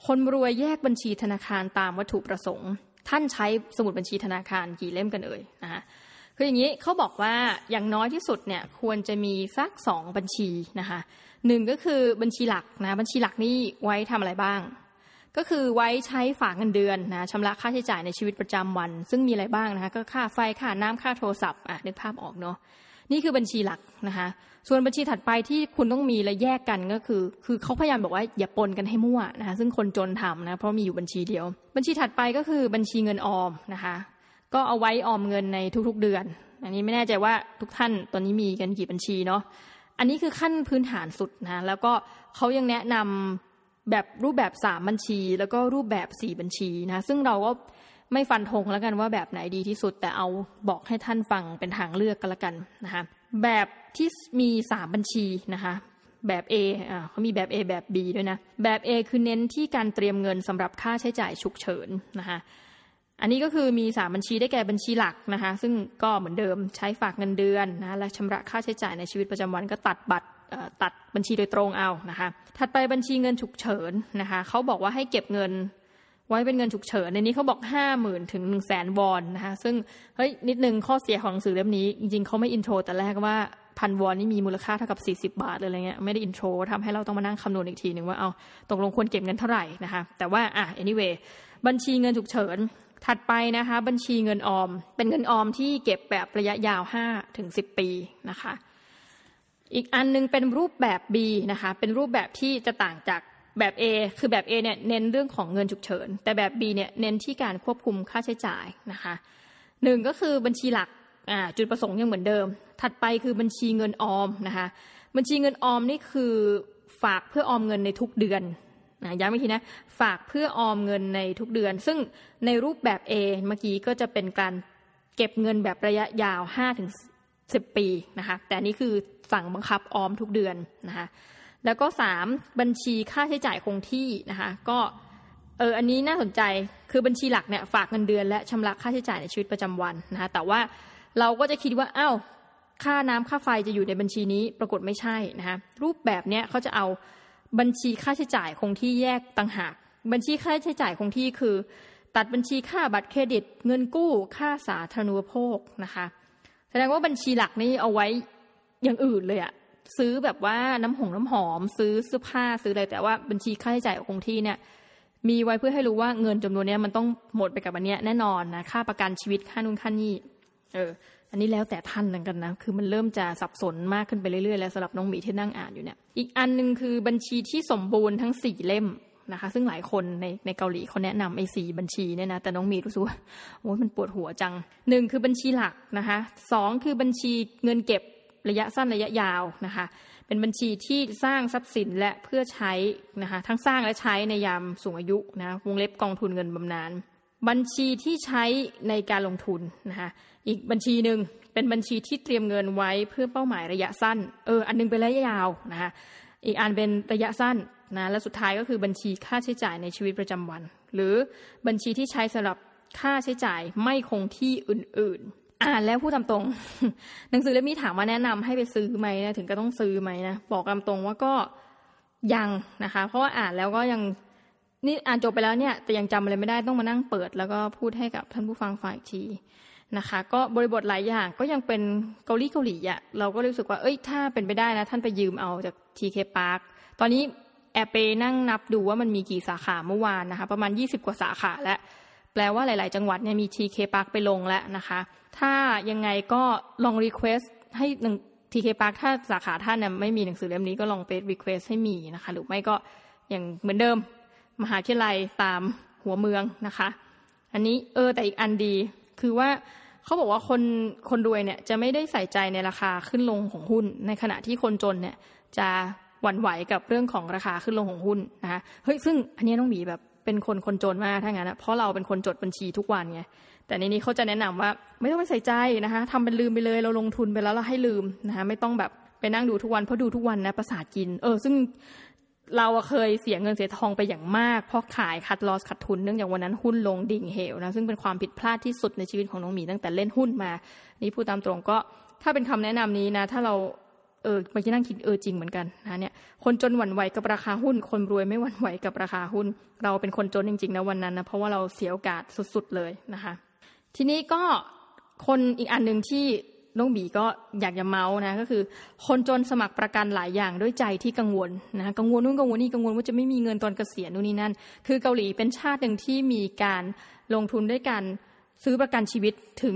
คนรวยแยกบัญชีธนาคารตามวัตถุประสงค์ ท่านใช้สมุดบัญชีธนาคารกี่เล่มกันเอ่ยนะคะ คืออย่างนี้เขาบอกว่าอย่างน้อยที่สุดเนี่ยควรจะมีสักสองบัญชีนะคะหนึ่งก็คือบัญชีหลักนะบัญชีหลักนี่ไว้ทำอะไรบ้าง ก็คือไว้ใช้ฝากเงินเดือนนะชำระค่าใช้จ่ายในชีวิตประจำวัน ซึ่งมีอะไรบ้างนะคะก็ค่าไฟค่าน้ำค่าโทรศัพท์อะนึกภาพออกเนาะนี่คือบัญชีหลักนะคะส่วนบัญชีถัดไปที่คุณต้องมีและแยกกันก็คือ คือเขาพยายามบอกว่าอย่าปนกันให้มั่วนะคะซึ่งคนจนทำนะเพราะมีอยู่บัญชีเดียว บัญชีถัดไปก็คือบัญชีเงินออมนะคะ ก็เอาไว้ออมเงินในทุกๆเดือน อันนี้ไม่แน่ใจว่าทุกท่านตอนนี้มีกันกี่บัญชีเนาะอันนี้คือขั้นพื้นฐานสุดนะแล้วก็เขายังแนะนำแบบรูปแบบสามบัญชี แล้วก็รูปแบบสี่บัญชีนะซึ่งเราก็ไม่ฟันธงแล้วกันว่าแบบไหนดีที่สุดแต่เอาบอกให้ท่านฟังเป็นทางเลือกกันละกันนะคะแบบที่มีสามบัญชีนะคะแบบ A อ่าเขามีแบบ A แบบ B ด้วยนะแบบ A คือเน้นที่การเตรียมเงินสำหรับค่าใช้จ่ายฉุกเฉินนะคะ อันนี้ก็คือมีสามบัญชีได้แก่บัญชีหลักนะคะ ซึ่งก็เหมือนเดิมใช้ฝากเงินเดือนนะและชำระค่าใช้จ่ายในชีวิตประจำวันก็ตัดบัตรตัดบัญชีโดยตรงเอานะคะ ถัดไปบัญชีเงินฉุกเฉินนะคะเขาบอกว่าให้เก็บเงินไว้เป็นเงินฉุกเฉินในนี้เขาบอกห้าหมื่นถึงหนึ่งแสนวอนนะคะซึ่งเฮ้ยนิดนึงข้อเสียของหนังสือเล่มนี้ จริงๆเขาไม่อินโทรแต่แรกว่าพันวอนนี่มีมูลค่าเท่ากับ 40 บาทเลยอะไรเงี้ยไม่ได้อินโทรทำให้เราต้องมานั่งคำนวณอีกทีหนึ่งว่าเอาตกลงควรเก็บเงินเท่าไหร่นะคะแต่ว่าอะ anyway บัญชีเงินฉุกเฉิน ถัดไปนะคะบัญชีเงินออม เป็นเงินออมที่เก็บแบบระยะยาว5ถึง10 ปีนะคะ อีกอันนึงเป็นรูปแบบ B นะคะเป็นรูปแบบที่จะต่างจากแบบ A คือแบบ A เนี่ยเน้นเรื่องของเงินฉุกเฉิน แต่แบบ B เนี่ยเน้นที่การควบคุมค่าใช้จ่ายนะคะหนึ่งก็คือบัญชีหลักจุดประสงค์ยังเหมือนเดิม ถัดไปคือบัญชีเงินออมนะคะบัญชีเงินออมนี่คือฝากเพื่อออมเงินในทุกเดือน นะย้ำอีกทีนะฝากเพื่อออมเงินในทุกเดือน ซึ่งในรูปแบบ A เมื่อกี้ก็จะเป็นการเก็บเงินแบบระยะยาว5ถึง10 ปีนะคะแต่นี้คือสั่งบังคับออมทุกเดือนนะคะแล้วก็ 3 บัญชีค่าใช้จ่ายคงที่นะคะก็เอออันนี้น่าสนใจคือบัญชีหลักเนี่ยฝากเงินเดือนและชำระค่าใช้จ่ายในชีวิตประจำวันนะคะแต่ว่าเราก็จะคิดว่าอ้าวค่าน้ำค่าไฟจะอยู่ในบัญชีนี้ปรากฏไม่ใช่นะคะรูปแบบเนี้ยเขาจะเอา บัญชีค่าใช้จ่ายคงที่แยกต่างหากบัญชีค่าใช้จ่ายคงที่คือ ตัดบัญชีค่าบัตรเครดิต เงินกู้ค่าสาธารณูปโภคนะคะ แสดงว่าบัญชีหลักนี่เอาไว้อย่างอื่นเลยอะซื้อแบบว่าน้ำหงน้ำหอม ซื้อเสื้อผ้าซื้ออะไรแต่ว่าบัญชีค่าใช้จ่ายคงที่เนี่ยมีไว้เพื่อให้รู้ว่าเงินจำนวนนี้มันต้องหมดไปกับอันเนี้ยแน่นอนนะค่าประกันชีวิตค่านู่นค่านี่ เออ อันนี้แล้วแต่ท่านเหมือนกันนะ คือมันเริ่มจะสับสนมากขึ้นไปเรื่อยๆ แล้วสำหรับน้องหมีที่นั่งอ่านอยู่เนี่ย อีกอันหนึ่งคือบัญชีที่สมบูรณ์ทั้งสี่เล่มนะคะ ซึ่งหลายคนในในเกาหลีเขาแนะนำไอ้สี่บัญชีเนี่ยนะ แต่น้องมีรู้สึกว่าโอ้ยมันปวดหัวจังหนึ่งคือบัญชีหลักนะคะสองคือบัญชีเงินเก็บระยะสั้นระยะยาวนะคะ เป็นบัญชีที่สร้างทรัพย์สินและเพื่อใช้นะคะ ทั้งสร้างและใช้ในยามสูงอายุนะ วงเล็บกองทุนเงินบำนาญ บัญชีที่ใช้ในการลงทุนนะคะอีกบัญชีหนึ่งเป็นบัญชีที่เตรียมเงินไว้เพื่อเป้าหมายระยะสั้นเอออันนึงเป็นระยะยาวนะคะอีกอันเป็นระยะสั้นนะและสุดท้ายก็คือบัญชีค่าใช้จ่ายในชีวิตประจำวัน หรือบัญชีที่ใช้สำหรับค่าใช้จ่ายไม่คงที่อื่นๆ อ่านแล้วพูดตามตรง หนังสือเล่มนี้ถามว่าแนะนำให้ไปซื้อไหมนะถึงก็ต้องซื้อไหมนะบอกตามตรงว่าก็ยังนะคะ เพราะว่าอ่านแล้วก็ยัง นี่อ่านจบไปแล้วเนี่ยแต่ยังจำอะไรไม่ได้ต้องมานั่งเปิด แล้วก็พูดให้กับท่านผู้ฟังฝ่ายทีนะคะ ก็บริบทหลายอย่างก็ยังเป็นเกาหลีเกาหลีอะเราก็รู้สึกว่าเอ้ยถ้าเป็นไปได้นะ ท่านไปยืมเอาจาก TK Park ตอนนี้แอบไปนั่งนับดูว่ามันมีกี่สาขาเมื่อวานนะคะ ประมาณ 20 กว่าสาขาแล้ว แปลว่าหลาย ๆ จังหวัดเนี่ยมี TK Park ไปลงแล้วนะคะ ถ้ายังไงก็ลอง requestให้หนึ่ง TK Park ถ้าสาขาท่านเนี่ยไม่มีหนังสือเล่มนี้ก็ลองไป request ให้มีนะคะ หรือไม่ก็อย่างเหมือนเดิม มหาวิทยาลัยตามหัวเมืองนะคะ อันนี้เออแต่อีกอันดีคือว่าเขาบอกว่าคนคนรวยเนี่ยจะไม่ได้ใส่ใจในราคาขึ้นลงของหุ้น ในขณะที่คนจนเนี่ยจะหวั่นไหวกับเรื่องของราคาขึ้นลงของหุ้นนะคะเฮ้ยซึ่งอันนี้น้องหมีแบบเป็นคนคนจนมากถ้างั้นนะเพราะเราเป็นคนจดบัญชีทุกวันไงแต่ในนี้เขาจะแนะนำว่าไม่ต้องไปใส่ใจนะคะทำเป็นลืมไปเลยเราลงทุนไปแล้วเราให้ลืมนะคะไม่ต้องแบบไปนั่งดูทุกวันเพราะดูทุกวันนะประสาทกิน เออ ซึ่ง เราเคยเสียเงินเสียทองไปอย่างมาก เพราะขายคัดลอสขัดทุนเนื่องจากวันนั้นหุ้นลงดิ่งเหวนะซึ่งเป็นความผิดพลาดที่สุดในชีวิตของน้องหมีตั้งแต่เล่นหุ้นมา นี่พูดตามตรงก็ถ้าเป็นคำแนะนำนี้นะ ถ้าเราเออไปนั่งคิดเออจริงเหมือนกันนะเนี่ยคนจนหวั่นไหวกับราคาหุ้น คนรวยไม่หวั่นไหวกับราคาหุ้น เราเป็นคนจนจริงๆนะวันนั้นนะเพราะว่าเราเสียโอกาสสุดๆเลยนะคะ ทีนี้ก็คนอีกอันหนึ่งที่ น้องบีก็อยากจะเมาส์นะก็คือ คนจนสมัครประกันหลายอย่างด้วยใจที่กังวลนะกังวลนู่นกังวลนี่กังวลว่าจะไม่มีเงินตอนเกษียณนู่นนี่นั่น คือเกาหลีเป็นชาติหนึ่งที่มีการลงทุนด้วยการซื้อประกันชีวิตถึง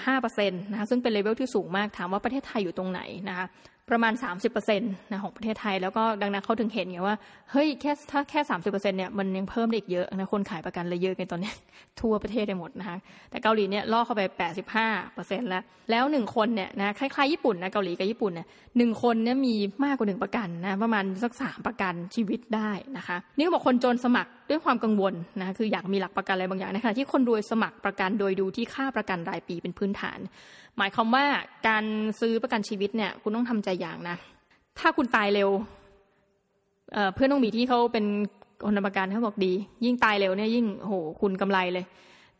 85%นะคะซึ่งเป็นเลเวลที่สูงมากถามว่าประเทศไทยอยู่ตรงไหนนะคะ ประมาณ 30%นะของประเทศไทย แล้วก็ดังนั้นเขาถึงเห็นไงว่า เฮ้ยแค่ถ้าแค่ 30%เนี่ยมันยังเพิ่มได้อีกเยอะนะคนขายประกันเลยเยอะกันตอนนี้ ทั่วประเทศได้หมดนะคะแต่เกาหลีเนี่ยล่อเข้าไป 85%แล้ว แล้วหนึ่งคนเนี่ยนะคล้ายๆญี่ปุ่นนะเกาหลีกับญี่ปุ่นเนี่ยหนึ่งคนเนี่ยมีมากกว่าหนึ่งประกันนะประมาณสักสามประกันชีวิตได้นะคะ นี่ก็บอกคนจนสมัครด้วยความกังวลนะคืออยากมีหลักประกันอะไรบางอย่างในขณะที่คนรวยสมัครประกันโดยดูที่ค่าประกันรายปีเป็นพื้นฐาน หมายความว่าการซื้อประกันชีวิตเนี่ย คุณต้องทำใจอย่างนะ ถ้าคุณตายเร็วเเพื่อนน้องมีที่เขาเป็นคนประกันเขาบอกดี ยิ่งตายเร็วเนี่ยยิ่งโหคุณกำไรเลย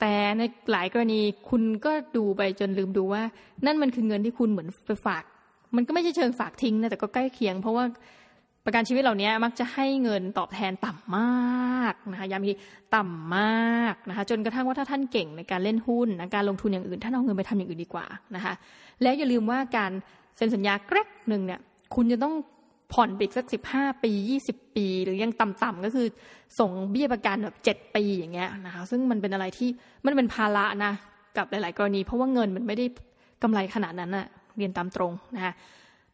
แต่ในหลายกรณีคุณก็ดูไปจนลืมดูว่า นั่นมันคือเงินที่คุณเหมือนไปฝาก มันก็ไม่ใช่เชิงฝากทิ้งนะแต่ก็ใกล้เคียง เพราะว่า ประกันชีวิตเหล่านี้มักจะให้เงินตอบแทนต่ำมากนะคะย้ำทีต่ำมากนะคะจนกระทั่งว่าถ้าท่านเก่งในการเล่นหุ้นการลงทุนอย่างอื่นท่านเอาเงินไปทำอย่างอื่นดีกว่านะคะแล้วอย่าลืมว่าการเซ็นสัญญาแกรกหนึ่งเนี่ยคุณจะต้องผ่อนปิดสักสิบห้าปียี่สิบปี หรือยังต่ำๆก็คือส่งเบี้ยประกันแบบเจ็ดปีอย่างเงี้ยนะคะซึ่งมันเป็นอะไรที่มันเป็นภาระนะกับหลาย ๆ กรณี เพราะว่าเงินมันไม่ได้กำไรขนาดนั้นอะเรียนตามตรงนะคะ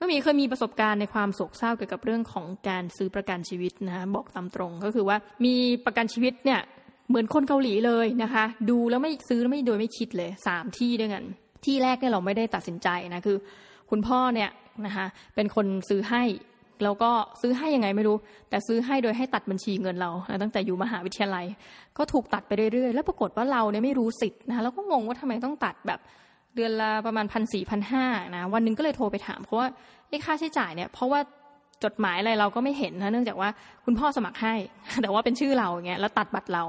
ก็มีเคยมีประสบการณ์ในความโศกเศร้าเกี่ยวกับเรื่องของการซื้อประกันชีวิตนะคะบอกตามตรงก็คือว่ามีประกันชีวิตเนี่ยเหมือนคนเกาหลีเลยนะคะ ดูแล้วไม่ซื้อไม่โดยไม่คิดเลยสามที่ด้วยกัน ที่แรกเนี่ยเราไม่ได้ตัดสินใจนะคือ คุณพ่อเนี่ยนะคะเป็นคนซื้อให้แล้วก็ซื้อให้ยังไงไม่รู้ แต่ซื้อให้โดยให้ตัดบัญชีเงินเรา ตั้งแต่อยู่มหาวิทยาลัย ก็ถูกตัดไปเรื่อยๆ แล้วปรากฏว่าเราเนี่ยไม่รู้สิทธิ์นะแล้วก็งงว่าทำไมต้องตัดแบบ เดือนละประมาณพันสี่พันห้านะวันนึงก็เลยโทรไปถามเพราะว่าไอ้ค่าใช้จ่ายเนี่ยเพราะว่าจดหมายอะไรเราก็ไม่เห็นนะเนื่องจากว่าคุณพ่อสมัครให้ แต่ว่าเป็นชื่อเราอย่างเงี้ยแล้วตัดบัตรเรา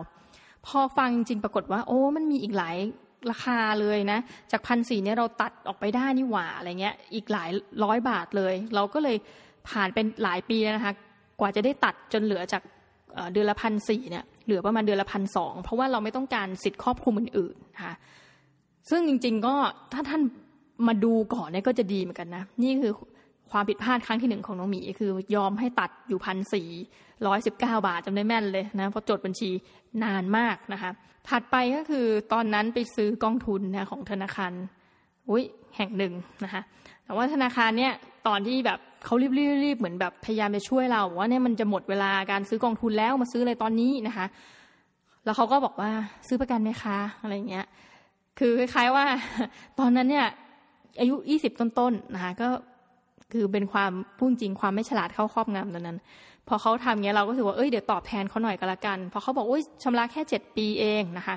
พอฟังจริงปรากฏว่า โอ้มันมีอีกหลายราคาเลยนะ จากพันสี่เนี่ยเราตัดออกไปได้นี่หว่าอะไรเงี้ย อีกหลายร้อยบาทเลย เราก็เลยผ่านเป็นหลายปีนะคะ กว่าจะได้ตัดจนเหลือจากเดือนละพันสี่เนี่ยเหลือประมาณเดือนละพันสองเพราะว่าเราไม่ต้องการสิทธิครอบคลุมอื่นๆนะคะ ซึ่งจริง ๆ ก็ถ้าท่านมาดูก่อนเนี่ยก็จะดีเหมือนกันนะ นี่คือความผิดพลาดครั้งที่หนึ่งของน้องหมีคือยอมให้ตัดอยู่พันสี่ร้อยสิบเก้าบาทจำได้แม่นเลยนะเพราะจดบัญชีนานมากนะคะ ถัดไปก็คือตอนนั้นไปซื้อกองทุนนะของธนาคารอุ้ยแห่งหนึ่งนะคะ แต่ว่าธนาคารเนี่ยตอนที่แบบเขารีบๆเหมือนแบบพยายามจะช่วยเราว่าเนี่ยมันจะหมดเวลาการซื้อกองทุนแล้วมาซื้ออะไรตอนนี้นะคะ แล้วเขาก็บอกว่าซื้อประกันไหมคะอะไรเงี้ย คือคล้ายๆว่า ตอนนั้นเนี่ยอายุยี่สิบต้นๆนะคะก็คือเป็นความพูดจริงความไม่ฉลาดเข้าครอบงำตอนนั้น พอเขาทำเงี้ยเราก็ถือว่าเอ้ยเดี๋ยวตอบแทนเขาหน่อยก็แล้วกันพอเขาบอกโอ้ยชำระแค่เจ็ดปีเองนะคะ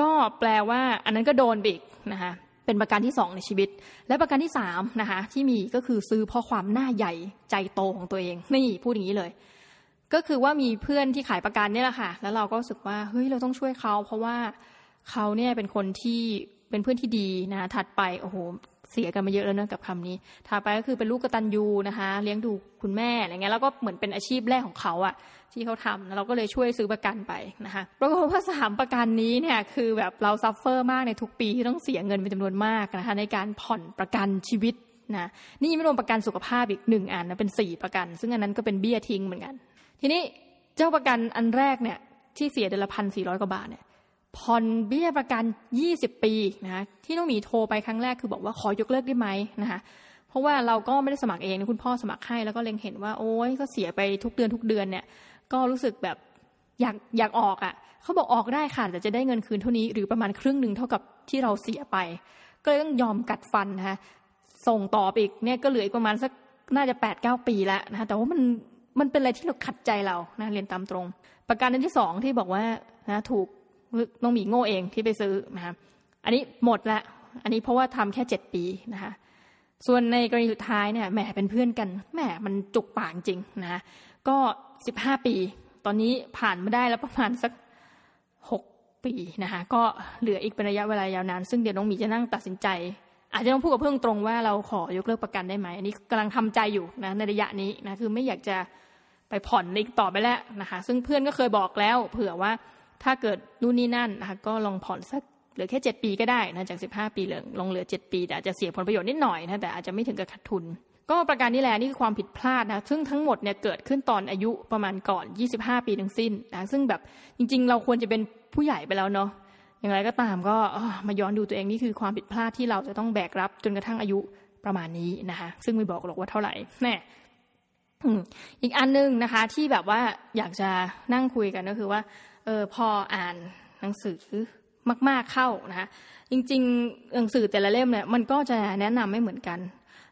ก็แปลว่าอันนั้นก็โดนบิกนะคะเป็นประกันที่สองในชีวิต และประกันที่สามนะคะที่มีก็คือซื้อเพราะความหน้าใหญ่ใจโตของตัวเองนี่พูดอย่างนี้เลย ก็คือว่ามีเพื่อนที่ขายประกันเนี่ยแหละค่ะแล้วเราก็รู้สึกว่าเฮ้ยเราต้องช่วยเขาเพราะว่า เขาเนี่ยเป็นคนที่เป็นเพื่อนที่ดีนะถัดไปโอ้โหเสียกันมาเยอะแล้วเนอะกับคำนี้ถัดไปก็คือเป็นลูกกตัญญูนะคะ เลี้ยงดูคุณแม่อะไรเงี้ยแล้วก็เหมือนเป็นอาชีพแรกของเขาอะที่เขาทำแล้วเราก็เลยช่วยซื้อประกันไปนะคะปรากฏว่าสามประกันนี้เนี่ยคือแบบเรา suffer มากในทุกปีที่ต้องเสียเงินเป็นจำนวนมากนะคะในการผ่อนประกันชีวิตนะนี่ไม่รวมประกันสุขภาพอีกหนึ่งอันนะเป็นสี่ประกัน ซึ่งอันนั้นก็เป็นเบี้ยทิ้งเหมือนกัน ทีนี้เจ้าประกันอันแรกเนี่ยที่เสียเดือนละพันสี่ร้อยกว่าบาทเนี่ย ผ่อนเบี้ยประกัน 20 ปีนะคะที่น้องหมีโทรไปครั้งแรกคือบอกว่าขอยกเลิกได้ไหมนะคะเพราะว่าเราก็ไม่ได้สมัครเองคุณพ่อสมัครให้แล้วก็เล็งเห็นว่าโอ้ยก็เสียไปทุกเดือนทุกเดือนเนี่ย ก็รู้สึกแบบอยากอยากออกอะ่ะเขาบอกออกได้ค่ะแต่จะได้เงินคืนเท่านี้หรือประมาณครึ่งหนึ่งเท่ากับที่เราเสียไป ก็เลยต้องยอมกัดฟันนะคะส่งต่อไปอีกเนี่ยก็เหลืออีกประมาณสักน่าจะแปดเก้าปีแล้วนะคะแต่ว่ามันมันเป็นอะไรที่เราขัดใจเรานะเรียนตามตรง ประการที่สองที่บอกว่านะถูก น้องหมีโง่เองที่ไปซื้อนะคะอันนี้หมดละ อันนี้เพราะว่าทำแค่เจ็ดปีนะคะส่วนในกรณีสุดท้ายเนี่ยแหมเป็นเพื่อนกันแหมมันจุกปากจริงนะะก็สิบห้าปี ตอนนี้ผ่านมาได้แล้วประมาณสักหกปีนะคะก็เหลืออีกเป็นระยะเวลายาวนาน ซึ่งเดี๋ยวน้องหมีจะนั่งตัดสินใจ อาจจะต้องพูดกับเพื่อนตรงว่าเราขอยกเลิกประกันได้ไหมอันนี้กำลังทำใจอยู่นะในระยะนี้นะคือไม่อยากจะไปผ่อนอีกต่อไปแล้วนะคะ ซึ่งเพื่อนก็เคยบอกแล้ว เผื่อว่า ถ้าเกิดนู่นนี่นั่นนะคะก็ลองผ่อนสักเหลือแค่เจ็ดปีก็ได้นะจากสิบห้าปีเหลือลงเหลือเจ็ดปี แต่อาจจะเสียผลประโยชน์นิดหน่อยนะแต่อาจจะไม่ถึงกับขาดทุน ก็ประการนี้แหละนี่คือความผิดพลาดนะซึ่งทั้งหมดเนี่ยเกิดขึ้นตอนอายุประมาณก่อน 25 ปีทั้งสิ้นนะซึ่งแบบจริง ๆ เราควรจะเป็นผู้ใหญ่ไปแล้วเนาะอย่างไรก็ตามก็มาย้อนดูตัวเองนี่คือความผิดพลาดที่เราจะต้องแบกรับจนกระทั่งอายุประมาณนี้นะคะ ซึ่งไม่บอกหรอกว่าเท่าไหร่แน่อีกอันนึงนะคะที่แบบว่าอยากจะนั่งคุยกันก็คือว่า เออพออ่านหนังสือมากๆเข้านะคะจริงๆหนังสือแต่ละเล่มเนี่ยมันก็จะแนะนำไม่เหมือนกัน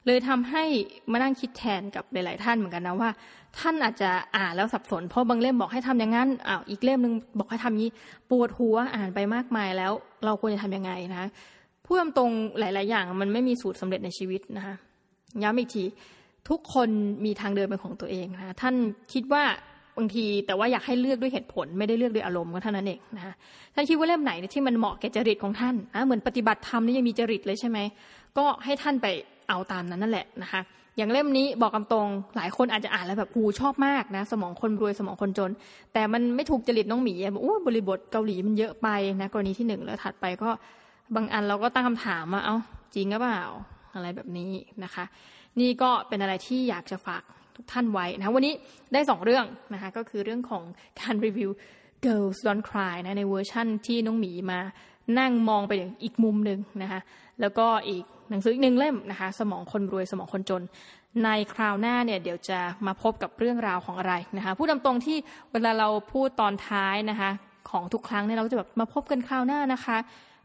เลยทำให้มานั่งคิดแทนกับหลาย ๆ ท่านเหมือนกันนะว่า ท่านอาจจะอ่านแล้วสับสน เพราะบางเล่มบอกให้ทำอย่างนั้นอ้าวอีกเล่มหนึ่งบอกให้ทำนี้ปวดหัวอ่านไปมากมายแล้ว เราควรจะทํำยังไงนะพูดตรงหลาย ๆ อย่างมันไม่มีสูตรสำเร็จในชีวิตนะคะย้ำอีกทีทุกคนมีทางเดินเป็นของตัวเองนะท่านคิดว่า บางที แต่ว่าอยากให้เลือกด้วยเหตุผลไม่ได้เลือกด้วยอารมณ์ก็เท่านั้นเองนะคะท่านคิดว่าเล่มไหนที่มันเหมาะแก่จริตของท่านนะเหมือนปฏิบัติธรรมนี่ยังมีจริตเลยใช่ไหมก็ให้ท่านไปเอาตามนั้นนั่นแหละนะคะอย่างเล่มนี้บอกคำตรงหลายคนอาจจะอ่านแล้วแบบหูชอบมากนะ สมองคนรวยสมองคนจน แต่มันไม่ถูกจริตน้องหมีบอกโอ้บริบทเกาหลีมันเยอะไปนะกรณีที่หนึ่งแล้วถัดไปก็บางอันเราก็ตั้งคำถามว่าเอ้าจริงหรือเปล่าอะไรแบบนี้นะคะ นี่ก็เป็นอะไรที่อยากจะฝาก ทุกท่านไว้นะวันนี้ได้สองเรื่องนะคะก็คือเรื่องของการรีวิว Girls Don't Cry นะในเวอร์ชั่นที่น้องหมีมานั่งมองไปอีกมุมหนึ่งนะคะแล้วก็อีกหนังสืออีกหนึ่งเล่มนะคะสมองคนรวยสมองคนจน ในคราวหน้าเนี่ยเดี๋ยวจะมาพบกับเรื่องราวของอะไรนะคะพูดตรงที่เวลาเราพูดตอนท้ายนะคะของทุกครั้งเนี่ยเราก็จะแบบมาพบกันคราวหน้านะคะ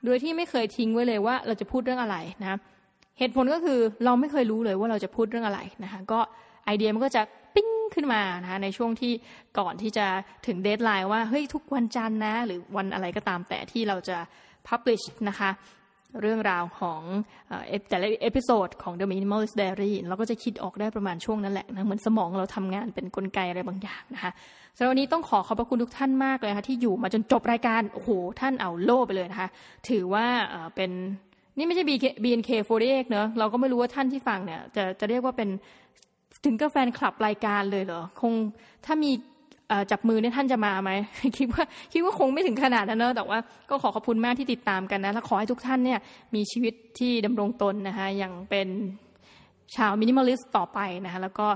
โดยที่ไม่เคยทิ้งไว้เลยว่าเราจะพูดเรื่องอะไรนะเหตุผลก็คือเราไม่เคยรู้เลยว่าเราจะพูดเรื่องอะไรนะคะก็ ไอเดียมันก็จะปิ้งขึ้นมานะคะในช่วงที่ก่อนที่จะถึง deadline ว่าเฮ้ยทุกวันจันทร์นะ หรือวันอะไรก็ตามแต่ที่เราจะ publish นะคะเรื่องราวของแต่ละ episode ของ The Minimalist Diary เราก็จะคิดออกได้ประมาณช่วงนั้นแหละนะเหมือนสมองเราทำงานเป็นกลไกอะไรบางอย่างนะคะสำหรับวันนี้ต้องขอขอบพระคุณทุกท่านมากเลยค่ะที่อยู่มาจนจบรายการ โอ้โห ท่านเอาโล่ไปเลยนะคะ ถือว่าเป็นนี่ไม่ใช่ BNK48 เนอะเราก็ไม่รู้ว่าท่านที่ฟังเนี่ยจะจะเรียกว่าเป็น ถึงกับแฟนคลับรายการเลยเหรอ คงถ้ามีจับมือเนี่ยท่านจะมาไหมคิดว่าคิดว่าคงไม่ถึงขนาดนั้นเนอะแต่ว่าก็ขอขอบคุณมากที่ติดตามกันนะ และขอให้ทุกท่านเนี่ยมีชีวิตที่ดำรงตนนะคะอย่างเป็นชาว minimalist ต่อไปนะคะแล้วก็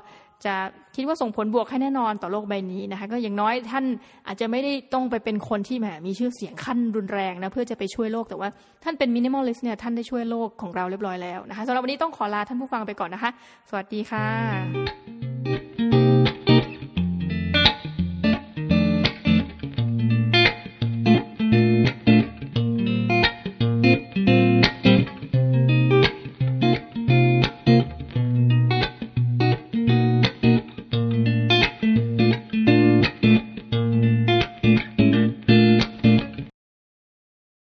จะคิดว่าส่งผลบวกให้แน่นอนต่อโลกใบนี้นะคะก็อย่างน้อยท่านอาจจะไม่ได้ต้องไปเป็นคนที่แหมมีชื่อเสียงขั้นรุนแรงนะเพื่อจะไปช่วยโลกแต่ว่าท่านเป็น minimalist เนี่ยท่านได้ช่วยโลกของเราเรียบร้อยแล้วนะคะสำหรับวันนี้ต้องขอลาท่านผู้ฟังไปก่อนนะคะ สวัสดีค่ะ